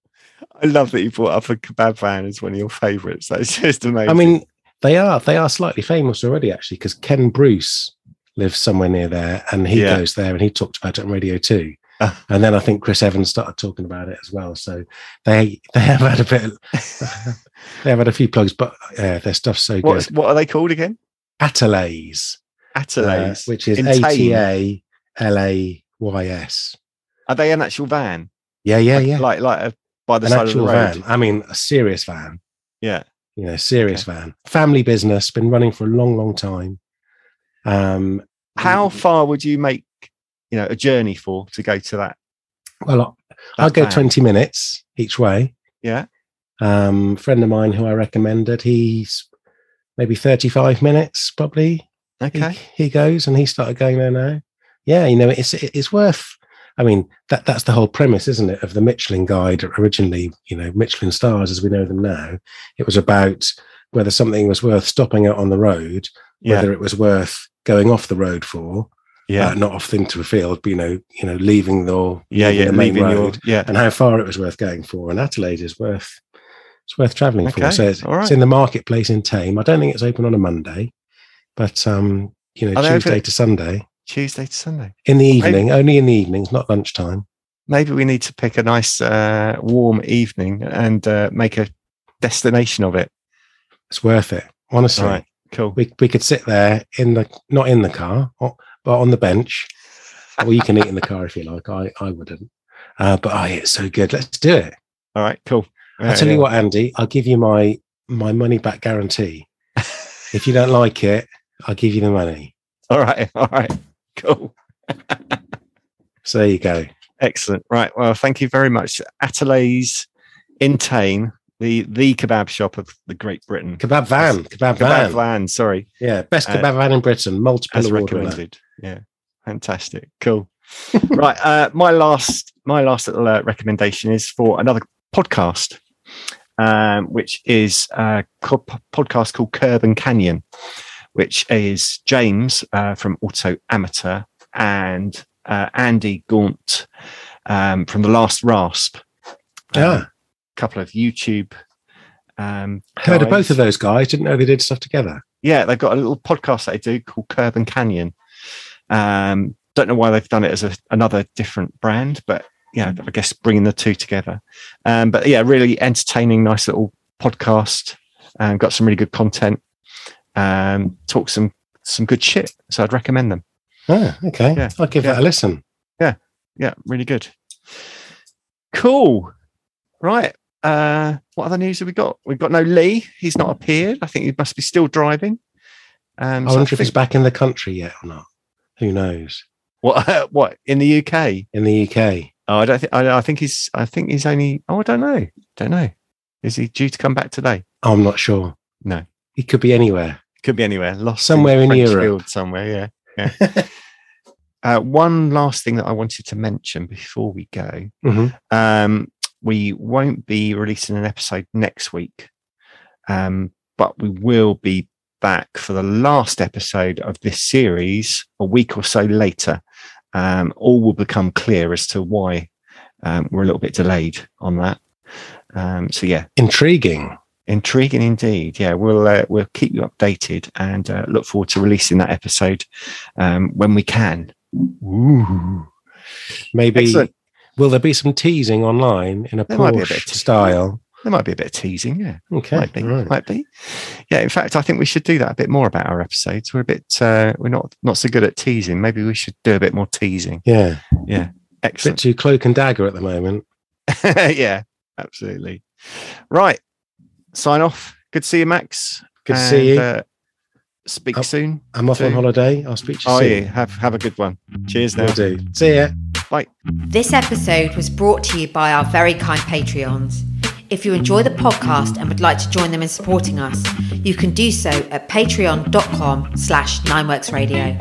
I love that you brought up a kebab van as one of your favourites. That's just amazing. I mean, they are they are slightly famous already, actually, because Ken Bruce lives somewhere near there, and he Yeah. goes there, and he talked about it on radio too. Ah. and then I think Chris Evans started talking about it as well. So they they have had a bit, they have had a few plugs, but yeah, their stuff's so what, good. what are they called again? Atalays, uh, which is A. T A L A Y S. Are they an actual van? Yeah, yeah, like, yeah. Like like a, by the An side of the actual road. van. I mean, a serious van. Yeah. you know, serious van, family business, been running for a long, long time. Um, How far would you make you know a journey for to go to that? well, I'll go van? 20 minutes each way. Yeah. Um, friend of mine who I recommended, he's maybe 35 minutes probably. He- Okay. He, goes and he started going there now. Yeah, you know, it's it's worth. I mean, that that's the whole premise, isn't it, of the Michelin Guide originally? You know, Michelin stars as we know them now. It was about whether something was worth stopping out on the road, Yeah. whether it was worth going off the road for, Yeah. uh, not off into a field, but you know, you know, leaving the yeah. leaving Yeah. the main Leaving your road, yeah. and how far it was worth going for. And Atalays is worth it's worth travelling Okay, for. So it's, right. it's in the marketplace in Thame. I don't think it's open on a Monday, but um, you know, they open- Tuesday to Sunday Tuesday to Sunday. in the evening, only in the evenings, not lunchtime. Maybe we need to pick a nice uh, warm evening and uh, make a destination of it. It's worth it, honestly. Right. Cool. We we could sit there in the not in the car, but on the bench. or you can eat in the car if you like. I I wouldn't. Uh, but oh, it's so good. Let's do it. All right. Cool. I'll tell you what, Andy. I'll give you my my money back guarantee. if you don't like it, I'll give you the money. All right. All right. Cool. So there you go. Excellent. Right. Well, thank you very much. Atalay's in Thame, the the kebab shop of the Great Britain. Kebab van, kebab, Kebab van. van. Sorry, Yeah, best Uh, kebab van in Britain. Multiple as award winner. recommended. Yeah. Fantastic. Cool. right. Uh, my last my last little uh, recommendation is for another podcast, um, which is a co- podcast called Curb and Canyon, which is James uh, from Auto Amateur and uh, Andy Gaunt um, from the Last Rasp. Yeah. Couple of YouTube. Um, Heard of both of those guys. Didn't know they did stuff together. Yeah, they've got a little podcast that they do called Curb and Canyon. Um, don't know why they've done it as a, another different brand, but yeah, I guess bringing the two together. Um, but yeah, really entertaining, nice little podcast. And got some really good content. Um, talk some some good shit. So I'd recommend them. Oh, okay. Yeah, I'll give yeah. that a listen. Yeah, yeah, really good. Cool. Right. Uh, what other news have we got? We've got no Lee. He's not appeared. I think he must be still driving. Um, I so wonder if he's back in the country yet or not. Who knows? what what in the UK? In the UK. Oh, I don't think. I, I think he's. I think he's only. Oh, I don't know. Don't know. Is he due to come back today? I'm not sure. No. He could be anywhere. Could be anywhere. Lost Somewhere in French Europe. somewhere. Yeah. Yeah. uh, one last thing that I wanted to mention before we go. Mhm. Um, we won't be releasing an episode next week, um, but we will be back for the last episode of this series a week or so later. Um, all will become clear as to why um, we're a little bit delayed on that. Um, so yeah, Intriguing. intriguing indeed. Yeah, we'll uh, we'll keep you updated and uh, look forward to releasing that episode um, when we can. Ooh. Maybe Excellent. Will there be some teasing online in a There be a style? There might be a bit of teasing, yeah. Okay. might be, right. might be. Yeah, in fact, I think we should do that a bit more about our episodes. We're a bit, uh, we're not not so good at teasing. Maybe we should do a bit more teasing. Yeah. Yeah, A bit excellent. too cloak and dagger at the moment. yeah, absolutely. Right, sign off. Good to see you, Max. Good to see you. Uh, speak Oh, soon. I'm off on holiday. I'll speak to you Oh soon. yeah, have have a good one. Cheers now. Will do. See ya. Bye. This episode was brought to you by our very kind Patreons. If you enjoy the podcast and would like to join them in supporting us, you can do so at patreon.com slash nineworksradio.